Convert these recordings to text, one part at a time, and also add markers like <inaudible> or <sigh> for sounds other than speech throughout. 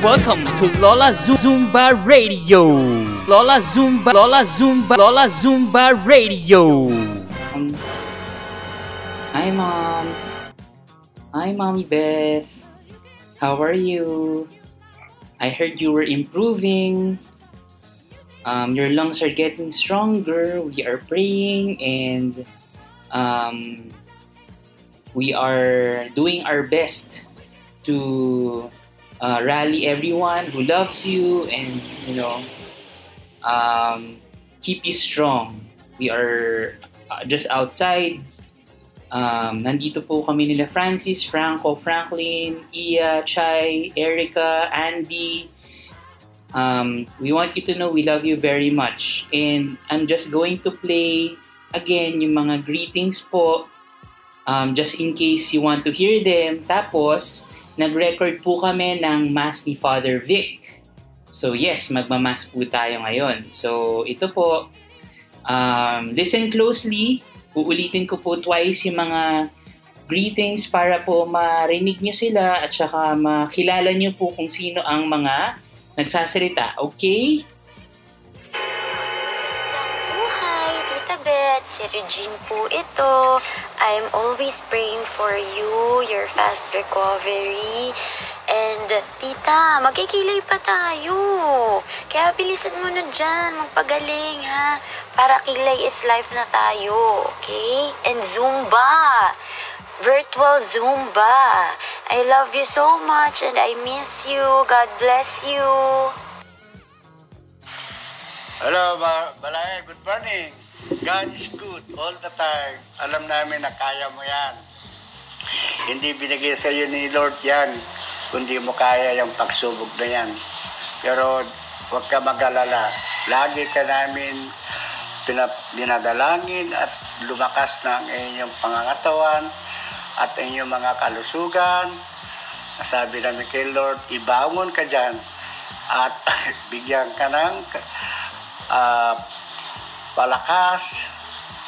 Welcome to Lola Zumba Radio. Lola Zumba, Lola Zumba, Lola Zumba Radio. Hi, Mom. Hi, Mommy Beth. How are you? I heard you were improving. Um, your lungs are getting stronger. We are praying and um, we are doing our best to uh, rally everyone who loves you and you know um, keep you strong. We are uh, just outside. Um, nandito po kami nila Francis, Franco, Franklin, Iya, Chai, Erica, Andy. Um, we want you to know we love you very much. And I'm just going to play again yung mga greetings po um, just in case you want to hear them. Tapos, nag-record po kami ng Mass ni Father Vic. So yes, magmamass po tayo ngayon. So ito po, um, listen closely. Uulitin ko po twice yung mga greetings para po marinig nyo sila at saka makilala nyo po kung sino ang mga nagsasalita. Okay? Buhay, Tita Beth. Si Regine po ito. I'm always praying for you, your fast recovery. And, Tita, magkikilay pa tayo. Kaya bilisan mo na dyan, magpagaling ha. Para kilay is life na tayo, okay? And Zumba. Virtual Zumba. I love you so much and I miss you. God bless you. Hello, ba Balay. Good morning. God is good all the time. Alam namin na kaya mo yan. Hindi binigay sa iyo ni Lord yan, kundi mo kaya yung pagsubok na yan. Pero huwag ka mag-alala. Lagi ka namin dinadalangin at lumakas ng inyong pangangatawan at inyong mga kalusugan. Sabi namin kay Lord, ibangon ka dyan at <laughs> bigyan ka ng ah, palakas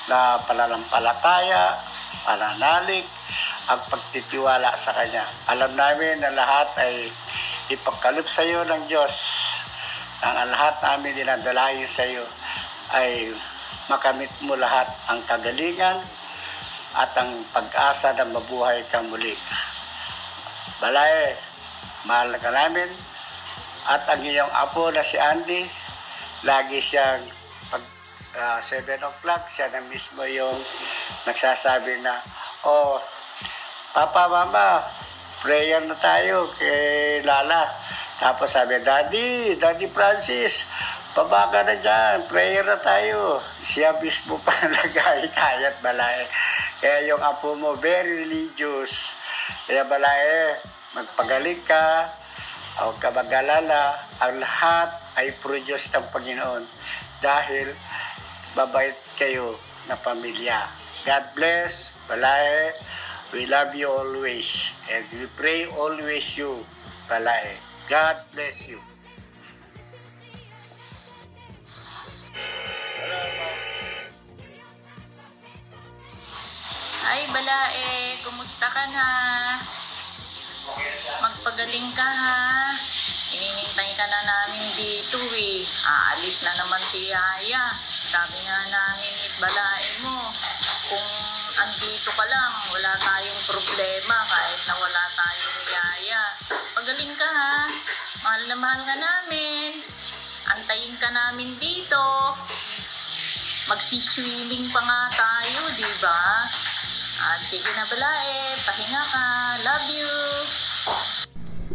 na pananampalataya, pananalig, ang pagtitiwala sa Kanya. Alam namin na lahat ay ipagkalip sa iyo ng Diyos. Ang lahat namin dinadalayin sa iyo ay makamit mo lahat ang kagalingan at ang pag-asa na mabuhay kang muli. Balay, mahal ka namin. At ang iyong apo na si Andy, lagi siyang pag ah, 7 o'clock, siya na mismo yung nagsasabi na, oh, Papa, Mama, prayer na tayo kay Lala. Tapos sabi, Daddy, Daddy Francis, baba na dyan, prayer na tayo. Siya mismo pa <laughs> nag-ahikay at balay. Kaya yung apo mo, very religious. Kaya balay, magpagaling ka, huwag ka ang lahat ay produce ng Panginoon dahil babait kayo na pamilya. God bless, balay, we love you always and we pray always you, balay. God bless you. Ay, Balae, kumusta ka na? Magpagaling ka ha. Ininintay ka na namin dito eh. Aalis na naman si Yaya. Sabi nga namin Balae mo, kung andito ka lang, wala tayong problema kahit na wala tayong Yaya. Pagaling ka ha. Mahal na mahal ka namin. Antayin ka namin dito. Magsiswimming pa nga tayo, di ba? Ah, sige na balae, pahinga ka. Love you.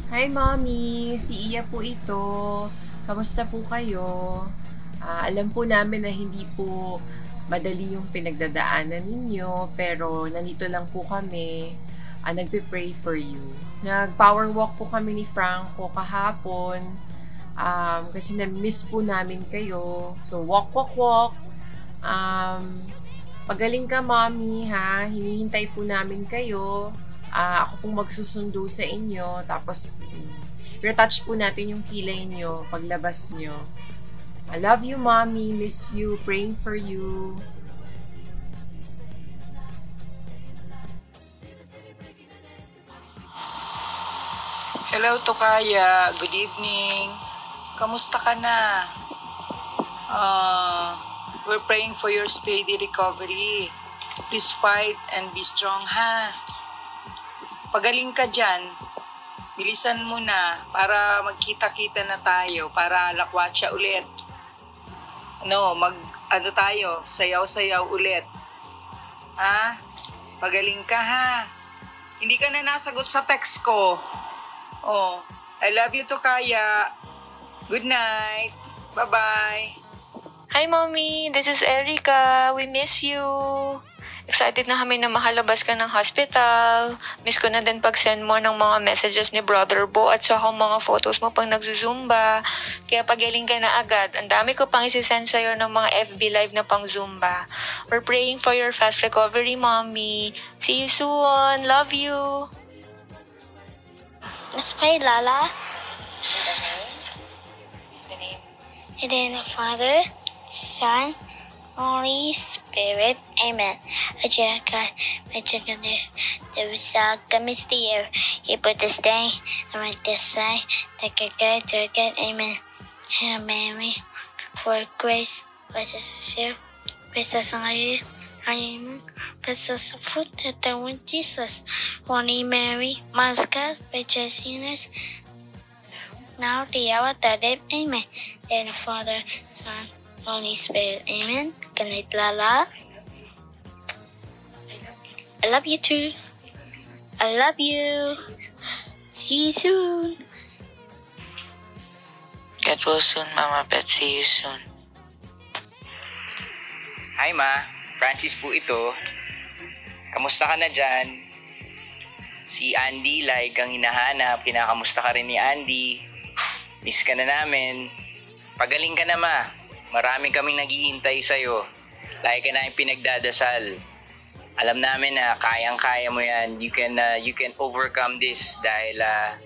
Hi, Mommy! Si Iya po ito. Kamusta po kayo? Ah, alam po namin na hindi po madali yung pinagdadaanan ninyo, pero nandito lang po kami. Ah, nagpe-pray for you. Nag-power walk po kami ni Franco kahapon. Um, kasi na-miss po namin kayo. So, walk, walk, walk. Um, pagaling ka, Mommy, ha? Hinihintay po namin kayo. Ah, ako pong magsusundo sa inyo. Tapos, retouch po natin yung kilay nyo paglabas nyo. I love you, Mommy. Miss you. Praying for you. Hello, Tokaya. Good evening. Kamusta ka na? Uh, we're praying for your speedy recovery. Please fight and be strong, ha? Pagaling ka dyan. Bilisan mo na para magkita-kita na tayo, para lakwatsa ulit. Ano, mag, ano tayo, sayaw-sayaw ulit. Ha? Pagaling ka, ha? Hindi ka na nasagot sa text ko. Oh, I love you, Tokaya. Good night. Bye-bye. Hi, Mommy! This is Erica. We miss you. Excited na kami na makalabas ka ng hospital. Miss ko na din pag-send mo ng mga messages ni Brother Bo at saka mga photos mo pang nagzuzumba. Kaya pagaling ka na agad. Ang dami ko pang isisend sa'yo ng mga FB live na pang Zumba. We're praying for your fast recovery, Mommy. See you soon. Love you. Let's pray, Lala. In the name of Father, Son, Holy Spirit. Amen. Adya God, adya ka na, Dawisa kami sa year. Ipo this day, and my desire, tagagay, tagagay. Amen. Hail Mary, for grace, blessed is you. Blessed is you. I am blessed is the fruit of the womb, Jesus. Holy Mary, Mother of God, rejoice in us. Now the hour of the death. Amen. And the Father, Son, Holy Spirit. Amen. Good night, Lala. I love you too. I love you. See you soon. Get well soon, Mama Beth. See you soon. Hi Ma, Francis po ito. Kamusta ka na dyan? Si Andy, like ang hinahanap. Kinakamusta ka rin ni Andy. Miss ka na namin. Pagaling ka na Ma. Marami kaming naghihintay sa'yo. Lagi ka namin pinagdadasal. Alam namin na kayang-kaya mo yan. You can, uh, you can overcome this dahil uh,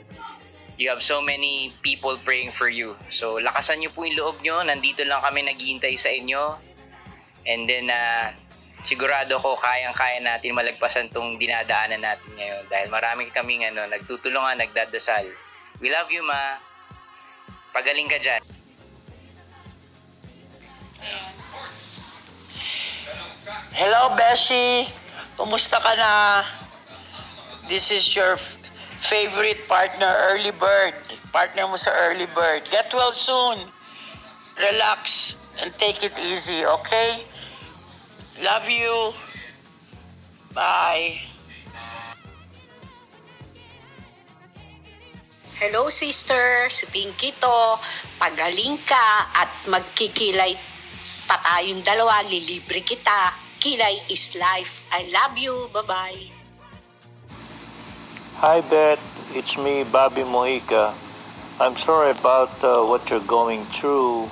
you have so many people praying for you. So, lakasan niyo po yung loob niyo. Nandito lang kami naghihintay sa inyo. And then, uh, sigurado ko kayang-kaya natin malagpasan tong dinadaanan natin ngayon. Dahil marami kaming ano, nagtutulungan, nagdadasal. We love you, Ma. Pagaling ka dyan. Hello, Beshi. Kumusta ka na? This is your favorite partner, Early Bird. Partner mo sa Early Bird. Get well soon. Relax and take it easy, okay? Love you. Bye. Hello sister, si Pinky to. Pagaling ka at magkikilay pa tayong dalawa, lilibre kita. Kilay is life. I love you. Bye-bye. Hi, Beth. It's me, Bobby Mojica. I'm sorry about uh, what you're going through.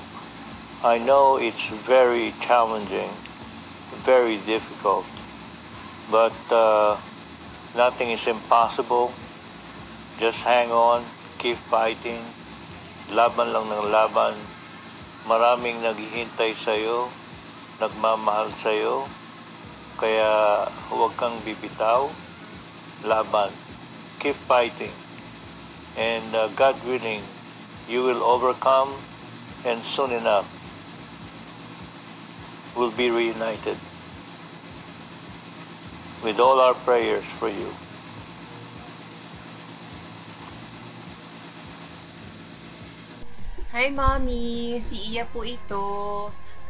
I know it's very challenging, very difficult, but uh, nothing is impossible. Just hang on, keep fighting. Laban lang ng laban. Maraming naghihintay sa'yo, nagmamahal sa'yo. Kaya huwag kang bibitaw. Laban. Keep fighting. And uh, God willing, you will overcome and soon enough we'll be reunited with all our prayers for you. Hi, Mommy! Si Iya po ito.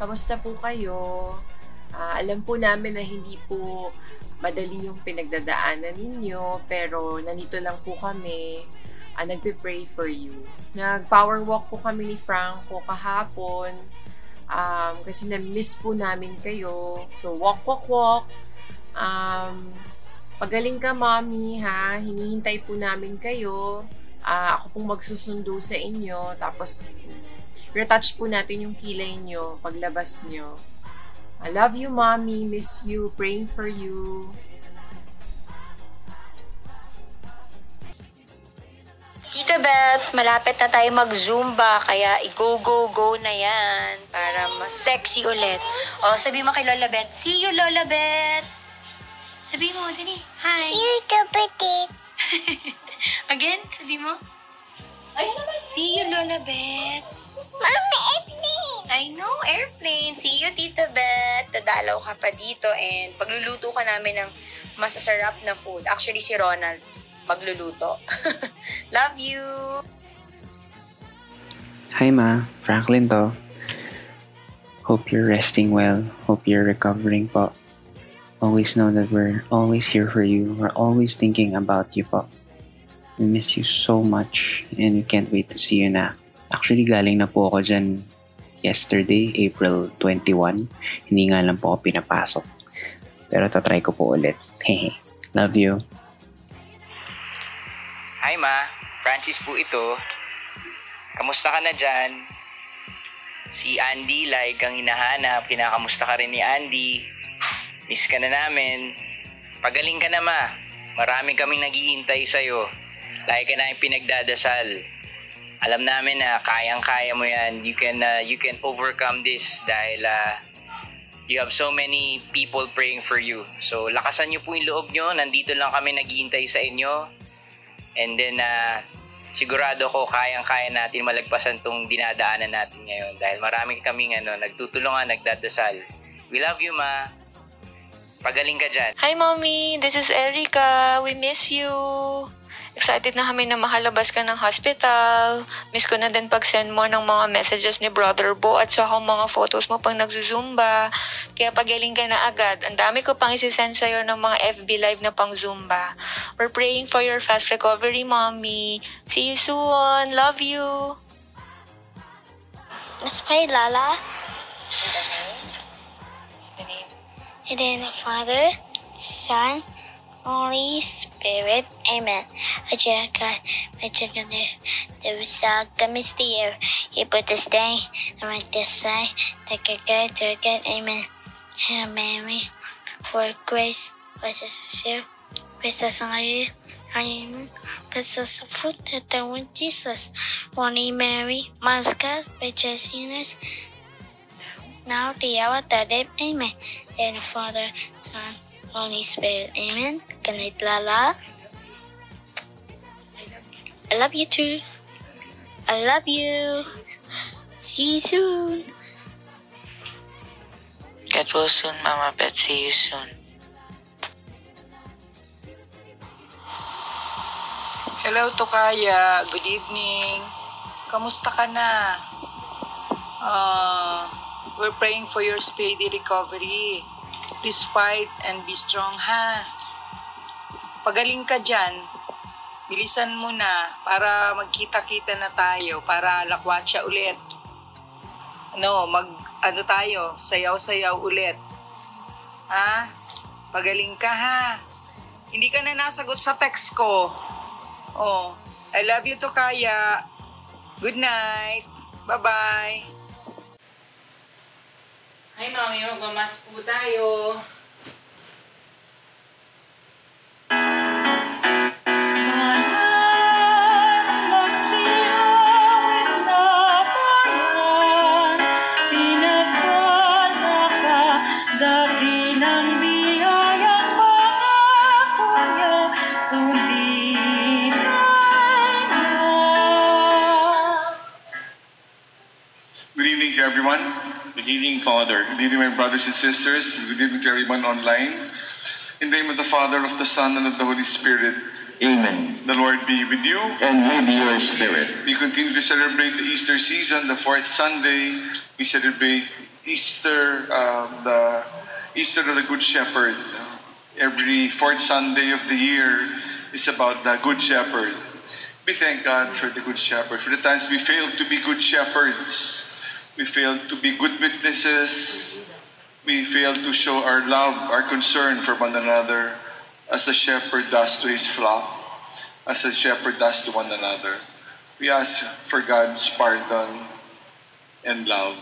Kamusta po kayo? Ah, alam po namin na hindi po madali yung pinagdadaanan ninyo, pero nandito lang po kami. Ah, nagpe-pray for you. Nag-power walk po kami ni Franco kahapon um, kasi na-miss po namin kayo. So, walk, walk, walk. Um, pagaling ka, Mommy, ha? Hinihintay po namin kayo. Ah, ako pong magsusundo sa inyo. Tapos, retouch po natin yung kilay nyo paglabas nyo. I love you, Mommy. Miss you. Praying for you. Tita Beth, malapit na tayo mag-zumba, kaya i-go-go-go na yan para mas sexy ulit. O, sabi mo kay Lola Beth, see you, Lola Beth! Sabi mo, dali, hi! See you, Kapatid! <laughs> Again, sabi mo? Lola Beth? Mami, airplane! I know, airplane. See you, Tita Beth. Dadalaw ka pa dito and pagluluto ka namin ng masasarap na food. Actually, si Ronald magluluto. <laughs> Love you! Hi Ma, Franklin to. Hope you're resting well. Hope you're recovering po. Always know that we're always here for you. We're always thinking about you po. Miss you so much and we can't wait to see you na. Actually, galing na po ako dyan yesterday, April 21. Hindi nga lang po ako pinapasok. Pero tatry ko po ulit. Hehe. Love you. Hi ma, Francis po ito. Kamusta ka na dyan? Si Andy, like ang hinahanap. Kinakamusta ka rin ni Andy. Miss ka na namin. Pagaling ka na ma. Marami kaming naghihintay sa'yo. Lagi ka namin pinagdadasal. Alam namin na kayang-kaya mo yan. You can, uh, you can overcome this dahil uh, you have so many people praying for you. So, lakasan niyo po yung loob niyo. Nandito lang kami naghihintay sa inyo. And then, uh, sigurado ko kayang-kaya natin malagpasan tong dinadaanan natin ngayon dahil marami kaming ano, nagtutulungan, nagdadasal. We love you, ma. Pagaling ka dyan. Hi, Mommy! This is Erica. We miss you. Excited na kami na makalabas ka ng hospital. Miss ko na din pag-send mo ng mga messages ni Brother Bo at saka mga photos mo pang nagzuzumba. Kaya pagaling ka na agad. Ang dami ko pang isi-send sa'yo ng mga FB live na pang Zumba. We're praying for your fast recovery, Mommy. See you soon. Love you. Let's pray, Lala. In the name of the Father, Son, Holy Spirit. Amen. Aja God, Aja God, there is a mystere. He put this day, and make this say, take a good, to good. Amen. Hail Mary, for grace, was is here. Praise us on you. Amen. Bless us the fruit that the with Jesus. Holy Mary, Mother of God, rejoicing us. Now the hour that death. Amen. And Father, Son, Holy Spirit. Amen. Good night, Lala. I love you too. I love you. See you soon. Get well soon, Mama Beth. See you soon. Hello, Tokaya. Good evening. Kamusta ka na? Uh, we're praying for your speedy recovery. Please fight and be strong, ha? Pagaling ka dyan. Bilisan mo na para magkita-kita na tayo, para lakwatsa ulit. Ano, mag, ano tayo, sayaw-sayaw ulit. Ha? Pagaling ka, ha? Hindi ka na nasagot sa text ko. Oh, I love you to Kaya. Good night. Bye-bye. Hi, Mami. Magmamas po tayo. Good evening, Father. Good evening, my brothers and sisters. Good evening to everyone online. In the name of the Father, of the Son, and of the Holy Spirit. Amen. The Lord be with you. And with your spirit. We continue to celebrate the Easter season, the fourth Sunday. We celebrate Easter, uh, the Easter of the Good Shepherd. Every fourth Sunday of the year is about the Good Shepherd. We thank God for the Good Shepherd. For the times we failed to be good shepherds, we failed to be good witnesses, we failed to show our love, our concern for one another, as a shepherd does to his flock, as a shepherd does to one another. We ask for God's pardon and love.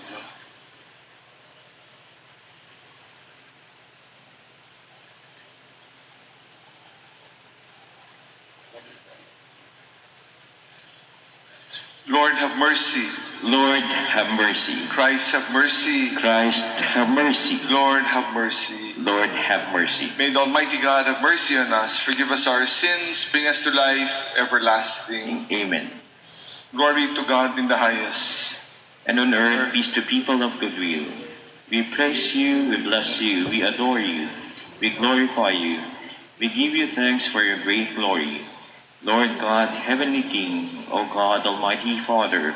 Lord, have mercy. Lord, have mercy. Christ, have mercy. Christ, have mercy. Lord, have mercy. Lord, have mercy. May the Almighty God have mercy on us, forgive us our sins, bring us to life everlasting. Amen. Glory to God in the highest. And on earth, peace to people of good will. We praise you, we bless you, we adore you, we glorify you, we give you thanks for your great glory. Lord God, Heavenly King, O God, Almighty Father,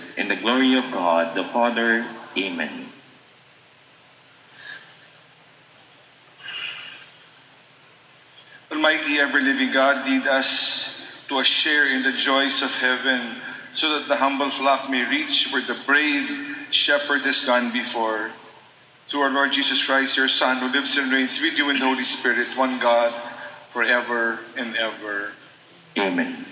in the glory of God the Father. Amen. Almighty ever-living God, lead us to a share in the joys of heaven, so that the humble flock may reach where the brave shepherd has gone before. Through our Lord Jesus Christ, your Son, who lives and reigns with you in the Holy Spirit, one God, forever and ever. Amen.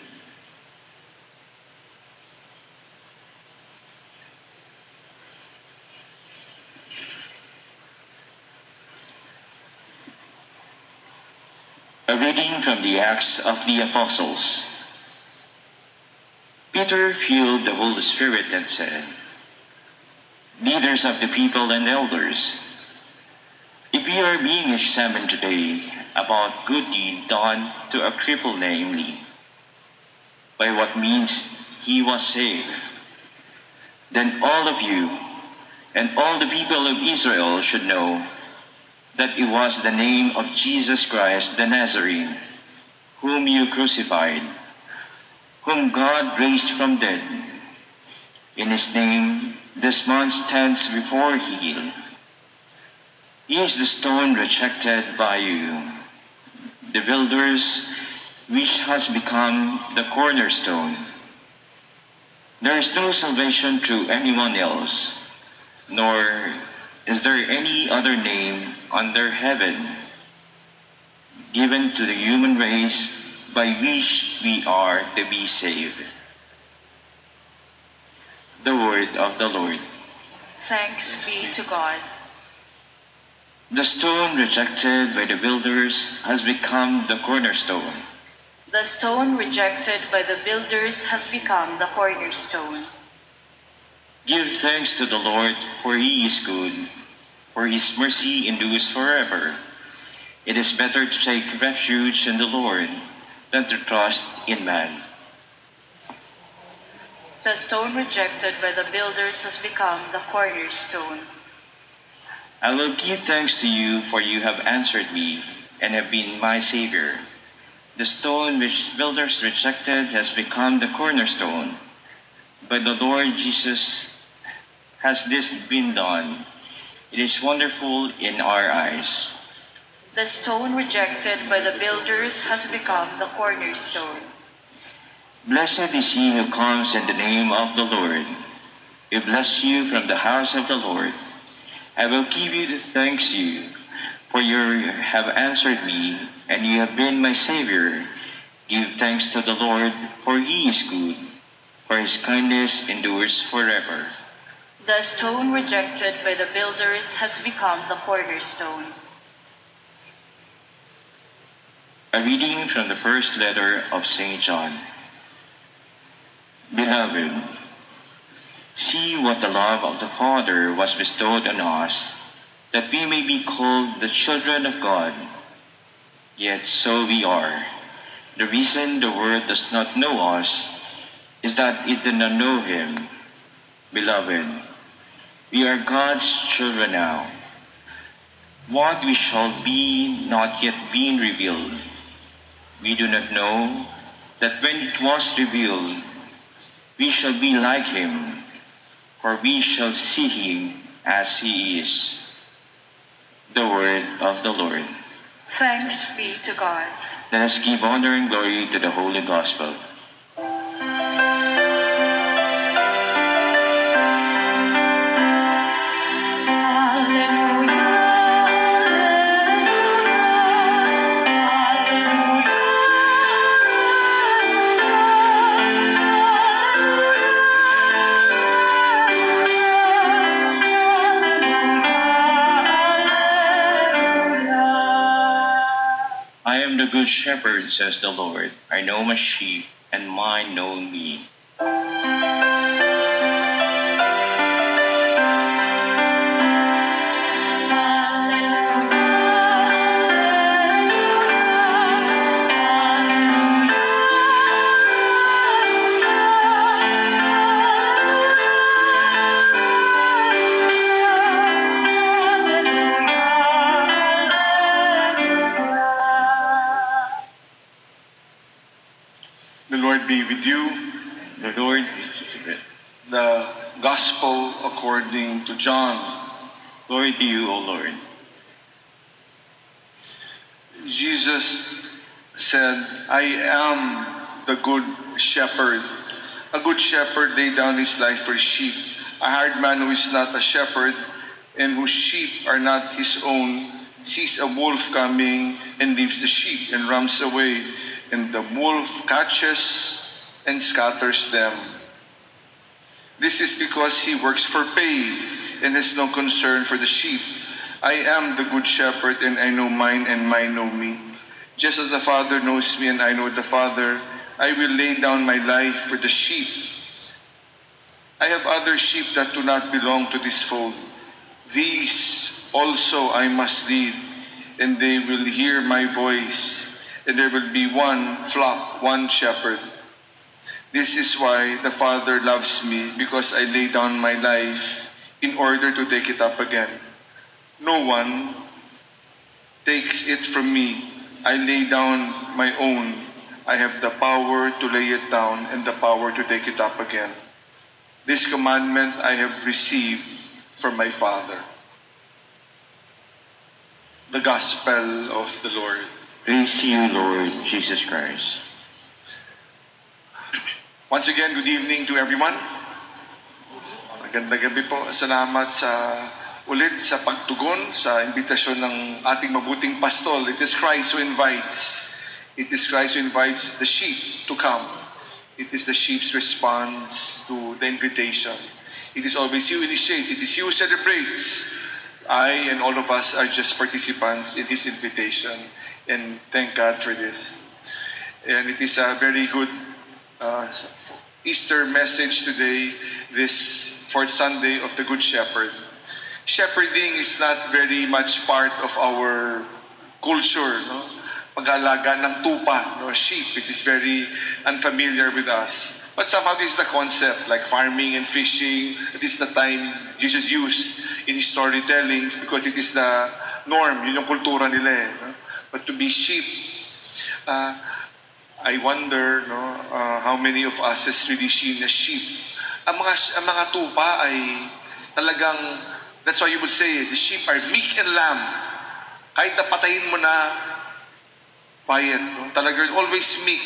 A reading from the Acts of the Apostles. Peter filled the Holy Spirit and said, Leaders of the people and elders, if we are being examined today about good deed done to a cripple namely, by what means he was saved, then all of you and all the people of Israel should know that it was the name of Jesus Christ the Nazarene, whom you crucified, whom God raised from dead. In his name, this man stands before you. He is the stone rejected by you, the builders, which has become the cornerstone. There is no salvation through anyone else, nor is there any other name under heaven given to the human race by which we are to be saved. The word of the Lord. Thanks be to God. The stone rejected by the builders has become the cornerstone. The stone rejected by the builders has become the cornerstone. Give thanks to the Lord, for he is good, for his mercy endures forever. It is better to take refuge in the Lord than to trust in man. The stone rejected by the builders has become the cornerstone. I will give thanks to you, for you have answered me and have been my Savior. The stone which builders rejected has become the cornerstone. By the Lord Jesus has this been done. It is wonderful in our eyes. The stone rejected by the builders has become the cornerstone. Blessed is he who comes in the name of the Lord. We bless you from the house of the Lord. I will give you the thanks you, for you have answered me, and you have been my Savior. Give thanks to the Lord, for he is good, for his kindness endures forever. The stone rejected by the builders has become the cornerstone. A reading from the first letter of St. John. Beloved, see what the love of the Father was bestowed on us, that we may be called the children of God. Yet so we are. The reason the world does not know us is that it did not know Him. Beloved, we are God's children now. What we shall be not yet being revealed. We do not know that when it was revealed, we shall be like him, for we shall see him as he is. The word of the Lord. Thanks be to God. Let us give honor and glory to the Holy Gospel. Good shepherd, says the Lord. I know my sheep, and mine know me. According to John. Glory to you, O Lord. Jesus said, I am the good shepherd. A good shepherd laid down his life for sheep. A hired man who is not a shepherd and whose sheep are not his own sees a wolf coming and leaves the sheep and runs away. And the wolf catches and scatters them. This is because he works for pay and has no concern for the sheep. I am the good shepherd, and I know mine, and mine know me. Just as the Father knows me, and I know the Father, I will lay down my life for the sheep. I have other sheep that do not belong to this fold. These also I must lead, and they will hear my voice, and there will be one flock, one shepherd. This is why the Father loves me, because I lay down my life in order to take it up again. No one takes it from me. I lay down my own. I have the power to lay it down and the power to take it up again. This commandment I have received from my Father. The Gospel of the Lord. Praise to you, Lord Jesus Christ. Once again, good evening to everyone. Magandang gabi po. Salamat sa ulit sa pagtugon sa imbitasyon ng ating mabuting pastol. It is Christ who invites. It is Christ who invites the sheep to come. It is the sheep's response to the invitation. It is always you who initiates. It is you who celebrates. I and all of us are just participants in His invitation. And thank God for this. And it is a very good uh, Easter message today, this fourth Sunday of the Good Shepherd. Shepherding is not very much part of our culture, no? Pag-alaga ng tupa, no? sheep, it is very unfamiliar with us. But somehow this is the concept, like farming and fishing. This is the time Jesus used in his storytellings because it is the norm, yun yung kultura nila eh. No? But to be sheep, uh, I wonder no, uh, how many of us has really seen a sheep. Ang mga, ang mga tupa ay talagang, that's why you would say, the sheep are meek and lamb. Kahit napatayin mo na, quiet. No? Talagang always meek.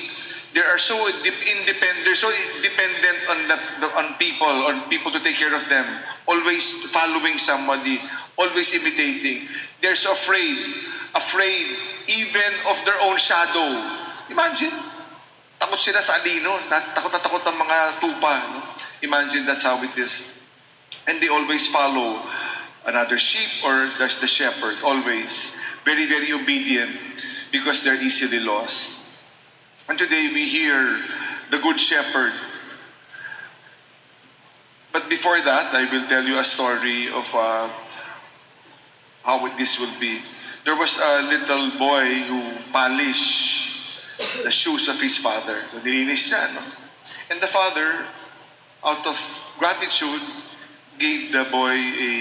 They are so independent, they're so dependent on, the, the, on people, on people to take care of them. Always following somebody, always imitating. They're so afraid, afraid even of their own shadow. Imagine, takot sila sa alino, takot na takot ang mga tupa. No? Imagine that's how it is. And they always follow another sheep or the, the shepherd, always. Very, very obedient because they're easily lost. And today we hear the Good Shepherd. But before that, I will tell you a story of uh, how this will be. There was a little boy who polished the shoes of his father. So, nilinis siya, no? And the father, out of gratitude, gave the boy a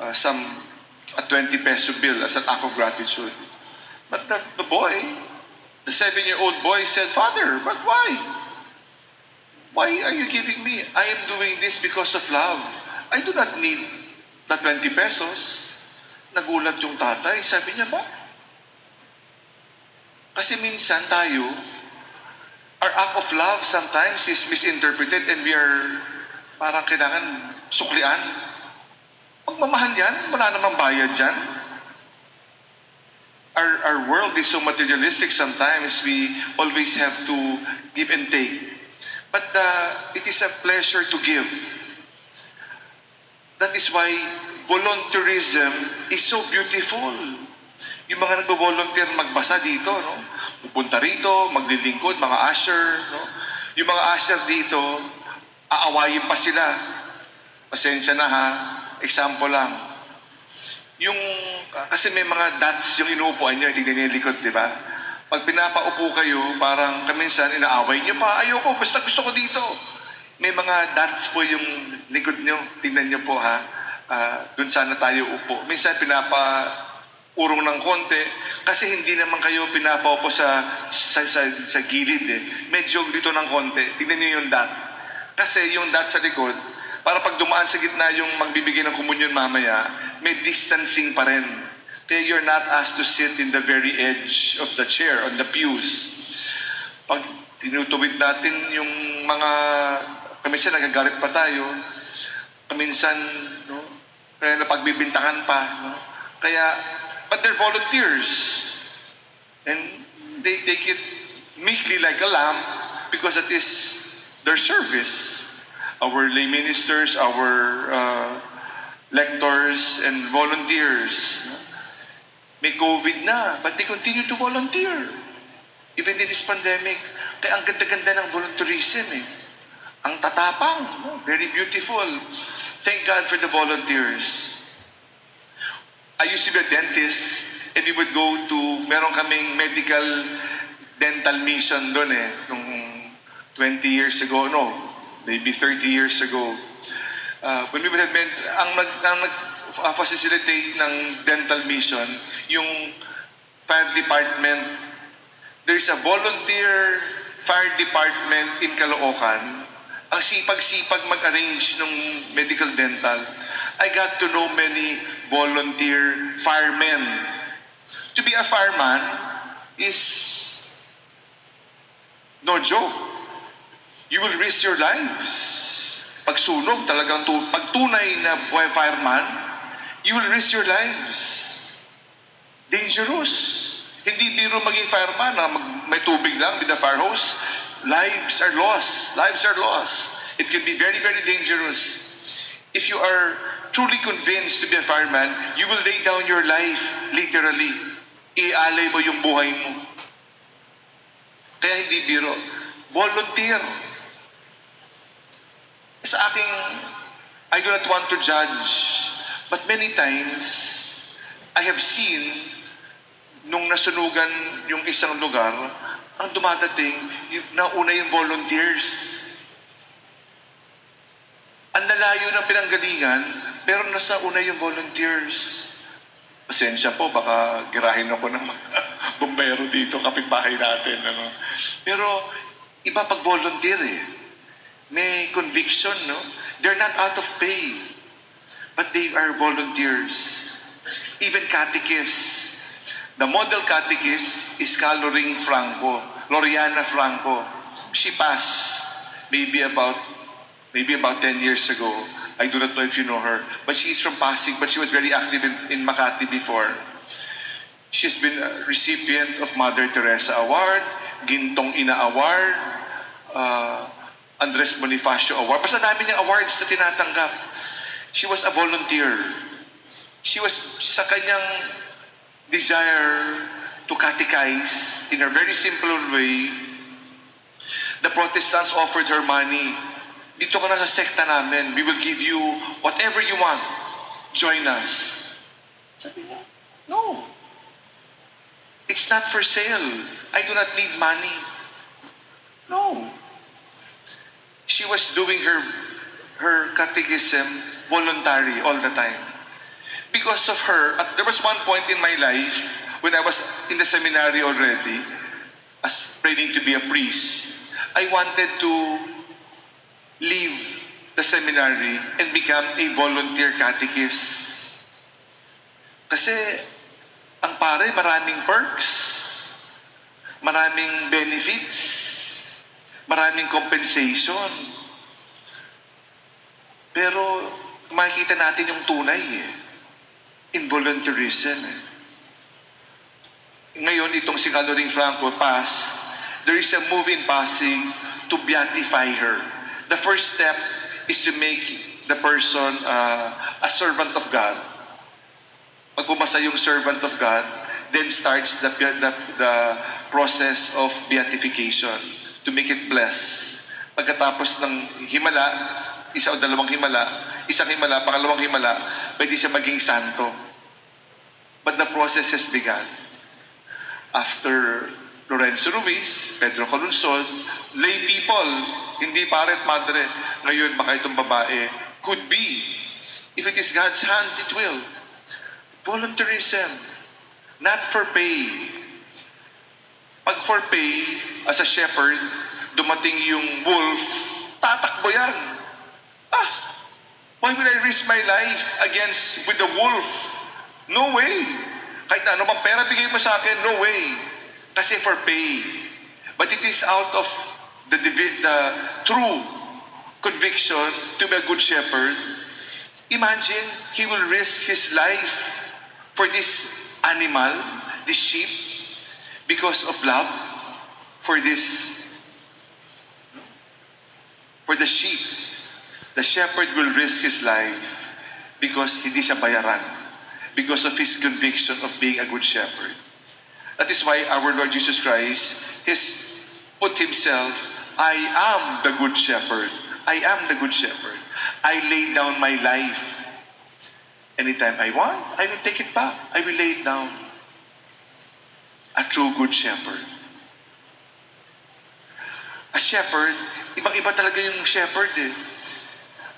uh, some a 20 peso bill as an act of gratitude. But the, the boy, the seven-year-old boy said, Father, but why? Why are you giving me? I am doing this because of love. I do not need the 20 pesos. Nagulat yung tatay. Sabi niya, ba? Kasi minsan tayo, our act of love sometimes is misinterpreted and we are parang kailangan suklian. Pagmamahal yan, wala namang bayad dyan. Our, our world is so materialistic sometimes we always have to give and take. But uh, it is a pleasure to give. That is why volunteerism is so beautiful. Yung mga nagbo-volunteer magbasa dito, no? Pupunta rito, maglilingkod, mga usher, no? Yung mga usher dito, aawayin pa sila. Pasensya na ha, example lang. Yung, kasi may mga dots yung inuupuan nyo, tignan niyo yung likod, di ba? Pag pinapaupo kayo, parang kaminsan inaaway nyo pa, ayoko, basta gusto ko dito. May mga dots po yung likod nyo, tignan nyo po ha. Ah, dun sana tayo upo. Minsan pinapa urong ng konti kasi hindi naman kayo pinapaupo sa sa, sa, sa gilid eh. Medyo dito ng konti. Tignan niyo yung dot. Kasi yung dot sa likod, para pag dumaan sa gitna yung magbibigay ng komunyon mamaya, may distancing pa rin. Kaya you're not asked to sit in the very edge of the chair, on the pews. Pag tinutuwid natin yung mga, kaminsan nagagalit pa tayo, kaminsan, no, kaya napagbibintangan pa, no? Kaya, but they're volunteers. And they take it meekly like a lamb because it is their service. Our lay ministers, our uh, lectors, and volunteers. May COVID na, but they continue to volunteer. Even in this pandemic. Kaya ang ganda-ganda ng volunteerism eh. Ang tatapang, very beautiful. Thank God for the volunteers. I used to be a dentist and we would go to, meron kaming medical dental mission doon eh, nung 20 years ago, no, maybe 30 years ago. Uh, when we would have been, ang nag, ang nag uh, facilitate ng dental mission, yung fire department, there's a volunteer fire department in Caloocan. Ang sipag-sipag mag-arrange ng medical dental. I got to know many volunteer firemen. To be a fireman is no joke. You will risk your lives. Pag sunog, talagang tu pag tunay na buhay fireman, you will risk your lives. Dangerous. Hindi biro maging fireman na mag, may tubig lang with the fire hose. Lives are lost. Lives are lost. It can be very, very dangerous. If you are truly convinced to be a fireman, you will lay down your life, literally. Ialay mo yung buhay mo. Kaya hindi biro. Volunteer. Sa aking, I do not want to judge, but many times, I have seen, nung nasunugan yung isang lugar, ang dumadating, yung, nauna yung volunteers. Ang lalayo ng pinanggalingan, pero nasa una yung volunteers. Pasensya po, baka girahin ako ng mga <laughs> bombero dito, kapitbahay natin. Ano. Pero iba pag volunteer eh. May conviction, no? They're not out of pay, but they are volunteers. Even catechists. The model catechist is Caloring Franco, Loriana Franco. She passed maybe about maybe about 10 years ago. I do not know if you know her. But she's from Pasig, but she was very active in, in Makati before. She's been a recipient of Mother Teresa Award, Gintong Ina Award, uh, Andres Bonifacio Award. Basta dami niyang awards na tinatanggap. She was a volunteer. She was sa kanyang desire to catechize in a very simple way. The Protestants offered her money dito ka na sa sekta namin. We will give you whatever you want. Join us. Sabi niya, no. It's not for sale. I do not need money. No. She was doing her her catechism voluntary all the time. Because of her, at, there was one point in my life when I was in the seminary already, as training to be a priest, I wanted to leave the seminary and become a volunteer catechist. Kasi ang pare, maraming perks, maraming benefits, maraming compensation. Pero makikita natin yung tunay eh. Involuntarism eh. Ngayon, itong si Caloring Franco passed, there is a move in passing to beatify her. The first step is to make the person uh, a servant of God. Pag pumasa yung servant of God, then starts the, the, the process of beatification to make it blessed. Pagkatapos ng himala, isa o dalawang himala, isang himala, pangalawang himala, pwede siya maging santo. But the process has begun. After Lorenzo Ruiz, Pedro Colonsod, lay people, hindi paret madre, ngayon baka itong babae, could be. If it is God's hands, it will. Voluntarism, not for pay. Pag for pay, as a shepherd, dumating yung wolf, tatakbo yan. Ah, why will I risk my life against with the wolf? No way. Kahit ano bang pera bigay mo sa akin, no way. Kasi for pay. But it is out of the, the true conviction to be a good shepherd. Imagine, he will risk his life for this animal, this sheep, because of love for this, for the sheep. The shepherd will risk his life because hindi siya bayaran, because of his conviction of being a good shepherd. That is why our Lord Jesus Christ has put himself, I am the good shepherd. I am the good shepherd. I lay down my life. Anytime I want, I will take it back. I will lay it down. A true good shepherd. A shepherd, ibang-iba talaga yung shepherd eh.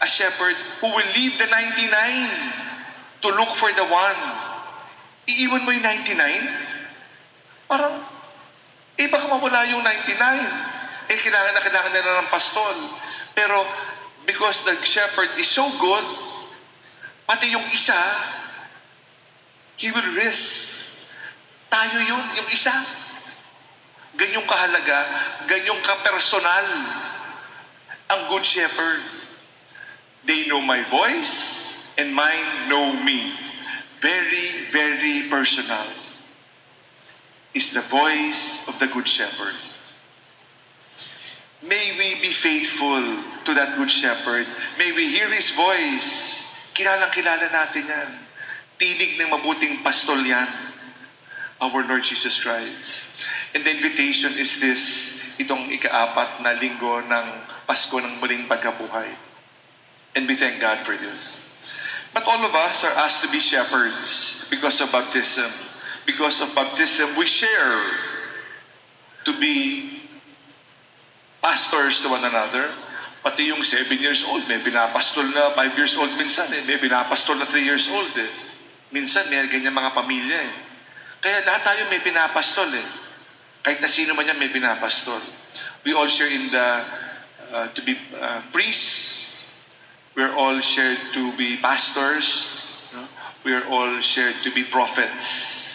A shepherd who will leave the 99 to look for the one. Iiwan mo yung 99? Parang, eh baka mawala yung 99. Eh kailangan na kailangan nila ng pastol. Pero because the shepherd is so good, pati yung isa, he will risk. Tayo yun, yung isa. Ganyong kahalaga, ganyong kapersonal ang good shepherd. They know my voice and mine know me. Very, very personal is the voice of the good shepherd. May we be faithful to that good shepherd. May we hear his voice. Kilalang kilala natin yan. Tinig ng mabuting pastol yan. Our Lord Jesus Christ. And the invitation is this, itong ikaapat na linggo ng Pasko ng muling pagkabuhay. And we thank God for this. But all of us are asked to be shepherds because of baptism. Because of baptism, we share to be pastors to one another. Pati yung 7 years old, may binapastol na 5 years old minsan eh. May binapastol na 3 years old eh. Minsan may ganyan mga pamilya eh. Kaya lahat tayo may pinapastol eh. Kahit na sino man yan may pinapastol. We all share in the, uh, to be uh, priests. We're all shared to be pastors. No? We're all shared to be prophets.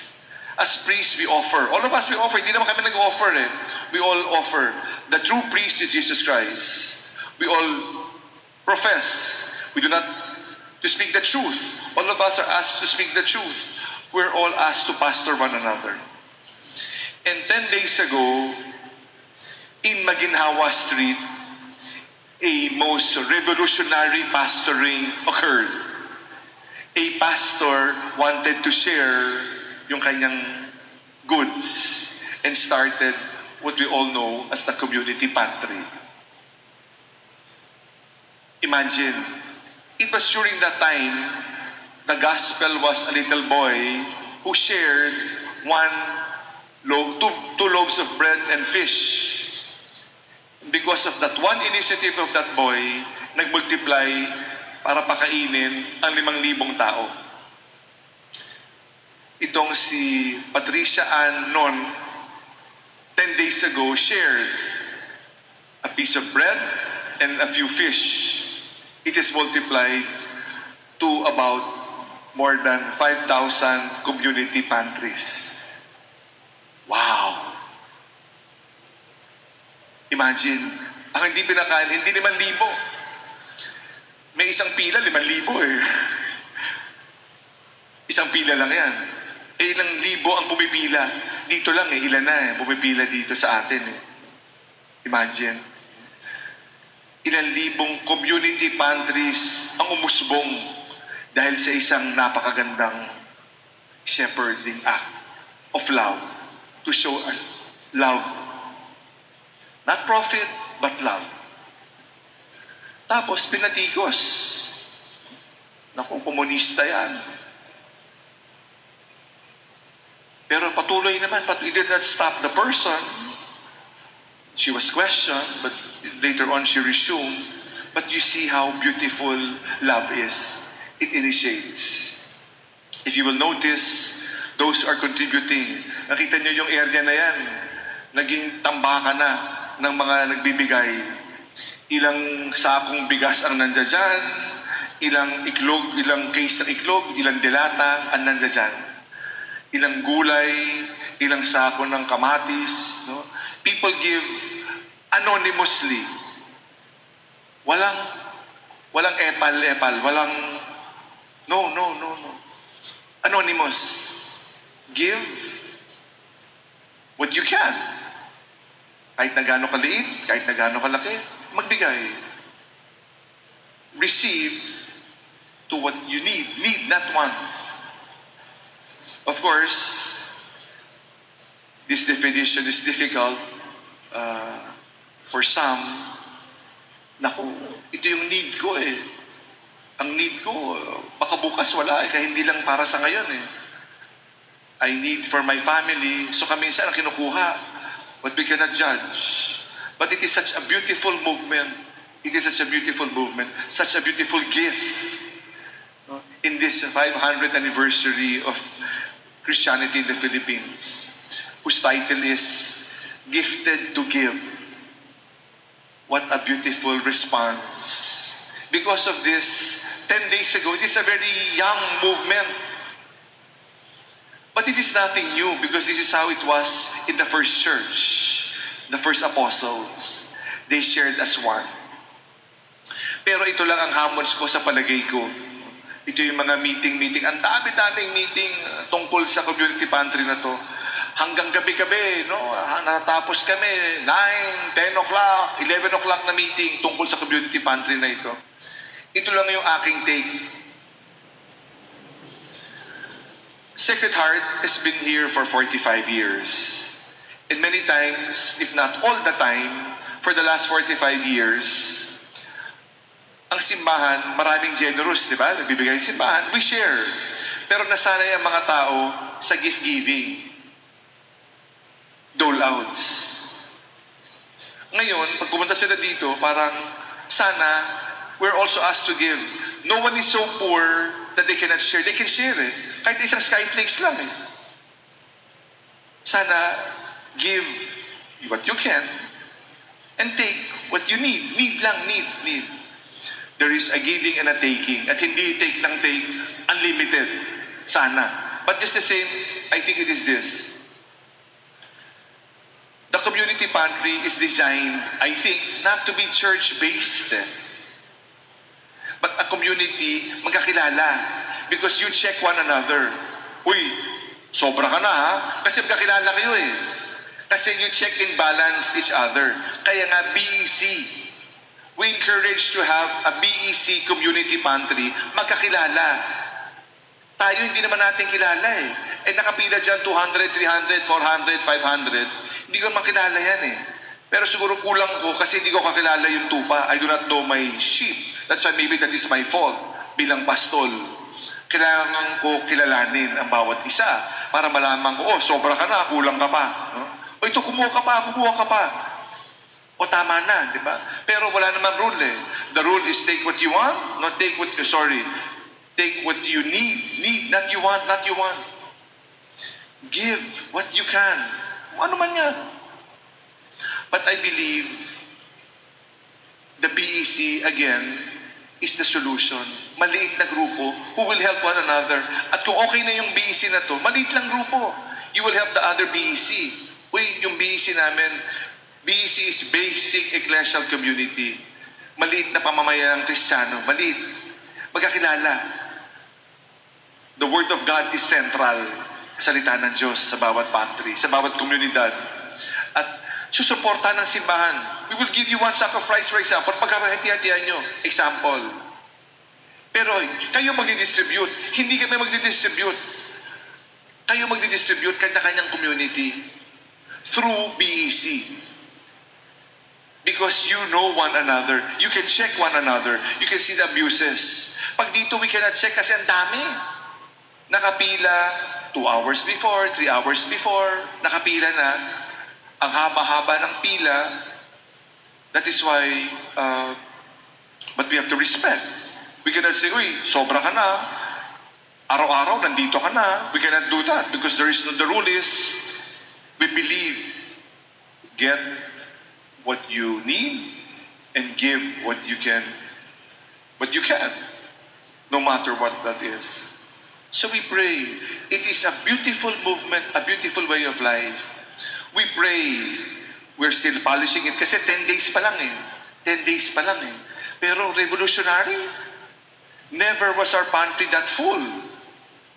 As priests, we offer. All of us, we offer. Hindi naman kami nag-offer eh. We all offer. The true priest is Jesus Christ. We all profess. We do not to speak the truth. All of us are asked to speak the truth. We're all asked to pastor one another. And 10 days ago, in Maginhawa Street, a most revolutionary pastoring occurred. A pastor wanted to share yung kanyang goods and started what we all know as the community pantry. Imagine, it was during that time, the gospel was a little boy who shared one loaf, two, two loaves of bread and fish. Because of that one initiative of that boy, nagmultiply para pakainin ang limang libong tao. Itong si Patricia Ann Non, 10 days ago, shared a piece of bread and a few fish. It is multiplied to about more than 5,000 community pantries. Wow! Imagine, ang hindi pinakain, hindi naman libo. May isang pila, liman libo eh. <laughs> isang pila lang yan. Eh, ilang libo ang pumipila. Dito lang eh, ilan na eh, pumipila dito sa atin eh. Imagine. Ilang libong community pantries ang umusbong dahil sa isang napakagandang shepherding act. of love. To show love. Not profit, but love. Tapos, pinatikos. Naku, komunista yan. Pero patuloy naman, but it did not stop the person. She was questioned, but later on she resumed. But you see how beautiful love is. It initiates. If you will notice, those are contributing, nakita niyo yung area na yan, naging tambakan na ng mga nagbibigay. Ilang sakong bigas ang nandiyan dyan, ilang iklog, ilang case ng iklog, ilang dilata ang nandiyan dyan. Ilang gulay, ilang sako ng kamatis. No? People give anonymously. Walang, walang epal-epal, walang, no, no, no, no. Anonymous. Give what you can. Kahit na gaano kaliit, kahit na gaano kalaki, magbigay. Receive to what you need. Need, not want. Of course, this definition is difficult uh, for some. Naku, ito yung need ko eh. Ang need ko, baka bukas wala eh, kaya hindi lang para sa ngayon eh. I need for my family. So kami minsan ang kinukuha. But we cannot judge. But it is such a beautiful movement. It is such a beautiful movement. Such a beautiful gift. In this 500th anniversary of Christianity in the Philippines. Whose title is Gifted to Give. What a beautiful response. Because of this, 10 days ago, it is a very young movement. But this is nothing new because this is how it was in the first church, the first apostles. They shared as one. Pero ito lang ang hamons ko sa palagay ko. Ito yung mga meeting-meeting. Ang dami-daming meeting uh, tungkol sa community pantry na to. Hanggang gabi-gabi, no? Natapos kami, 9, 10 o'clock, 11 o'clock na meeting tungkol sa community pantry na ito. Ito lang yung aking take. Sacred Heart has been here for 45 years. And many times, if not all the time, for the last 45 years, ang simbahan, maraming generous, di ba? Nagbibigay ng simbahan, we share. Pero nasanay ang mga tao sa gift giving. Dole outs. Ngayon, pag pumunta sila dito, parang sana we're also asked to give. No one is so poor that they cannot share. They can share eh. Kahit isang skyflakes lang eh. Sana give what you can and take what you need. Need lang, need, need. There is a giving and a taking. At hindi take lang take, unlimited. Sana. But just the same, I think it is this. The community pantry is designed, I think, not to be church-based. But a community magkakilala. Because you check one another. Uy, sobra ka na ha? Kasi magkakilala kayo eh. Kasi you check and balance each other. Kaya nga BEC, we encourage to have a BEC community pantry, magkakilala. Tayo hindi naman natin kilala eh. Eh nakapila dyan 200, 300, 400, 500. Hindi ko makilala yan eh. Pero siguro kulang ko kasi hindi ko kakilala yung tupa. I do not know my sheep. That's why maybe that is my fault bilang pastol. Kailangan ko kilalanin ang bawat isa para malaman ko, oh, sobra ka na, kulang ka pa. No? O ito, kumuha ka pa, kumuha ka pa. O tama na, di ba? Pero wala naman rule eh. The rule is take what you want, not take what you, sorry, take what you need. Need, not you want, not you want. Give what you can. Ano man yan. But I believe the BEC, again, is the solution. Maliit na grupo who will help one another. At kung okay na yung BEC na to, maliit lang grupo. You will help the other BEC. Uy, yung BEC namin, BEC is Basic Ecclesial Community. Maliit na pamamayan ng Kristiyano. Maliit. Magkakilala. The Word of God is central. Salita ng Diyos sa bawat pantry, sa bawat komunidad. At susuporta ng simbahan. We will give you one sack of rice, for example, pagkakahati-hatihan nyo. Example. Pero kayo magdi-distribute. Hindi kami magdi-distribute. Kayo magdi-distribute kanya-kanyang community through BEC. Because you know one another. You can check one another. You can see the abuses. Pag dito, we cannot check kasi ang dami. Nakapila, two hours before, three hours before, nakapila na. Ang haba-haba ng pila. That is why, uh, but we have to respect. We cannot say, uy, sobra ka na. Araw-araw, nandito ka na. We cannot do that because there is no, the rule is, we believe, get what you need and give what you can, what you can, no matter what that is. So we pray. It is a beautiful movement, a beautiful way of life. We pray. We're still polishing it kasi 10 days pa lang eh. 10 days pa lang eh. Pero revolutionary. Never was our pantry that full.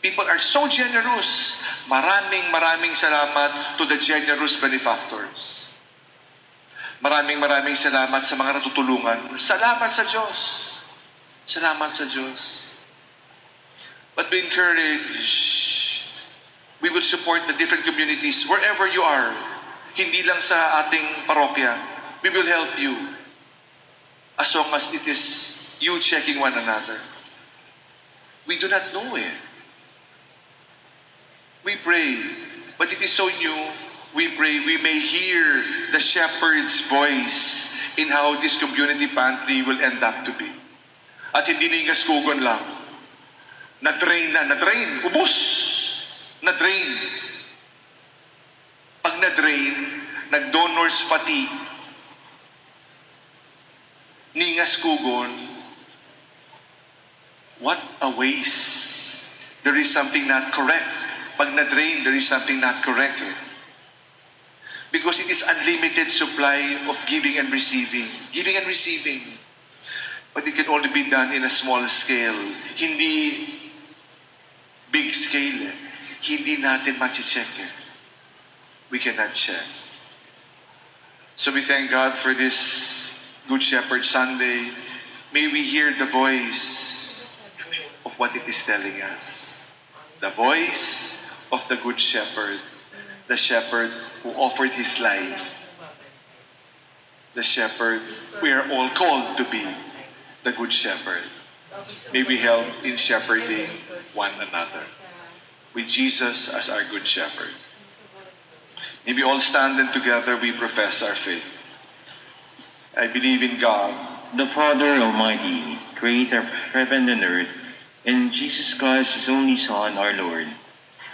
People are so generous. Maraming maraming salamat to the generous benefactors. Maraming maraming salamat sa mga natutulungan. Salamat sa Diyos. Salamat sa Diyos. But we encourage, we will support the different communities wherever you are. Hindi lang sa ating parokya. We will help you as long as it is you checking one another. We do not know it. We pray, but it is so new. We pray we may hear the shepherd's voice in how this community pantry will end up to be. At hindi na yung gaskugon lang. Na-drain na, na-drain, ubos. Na-drain. Pag na-drain, nag-donor's fatigue, ningas kugon, what a waste. There is something not correct. Pag na-drain, there is something not correct. Eh. Because it is unlimited supply of giving and receiving. Giving and receiving. But it can only be done in a small scale. Hindi big scale. Hindi natin machi-check. Eh. We cannot check. So we thank God for this Good Shepherd Sunday. May we hear the voice of what it is telling us. The voice of the Good Shepherd. The shepherd who offered his life. The shepherd we are all called to be the Good Shepherd. May we help in shepherding one another with Jesus as our Good Shepherd. May we all stand and together we profess our faith. I believe in God, the Father Almighty, creator of heaven and earth, and Jesus Christ, his only Son, our Lord,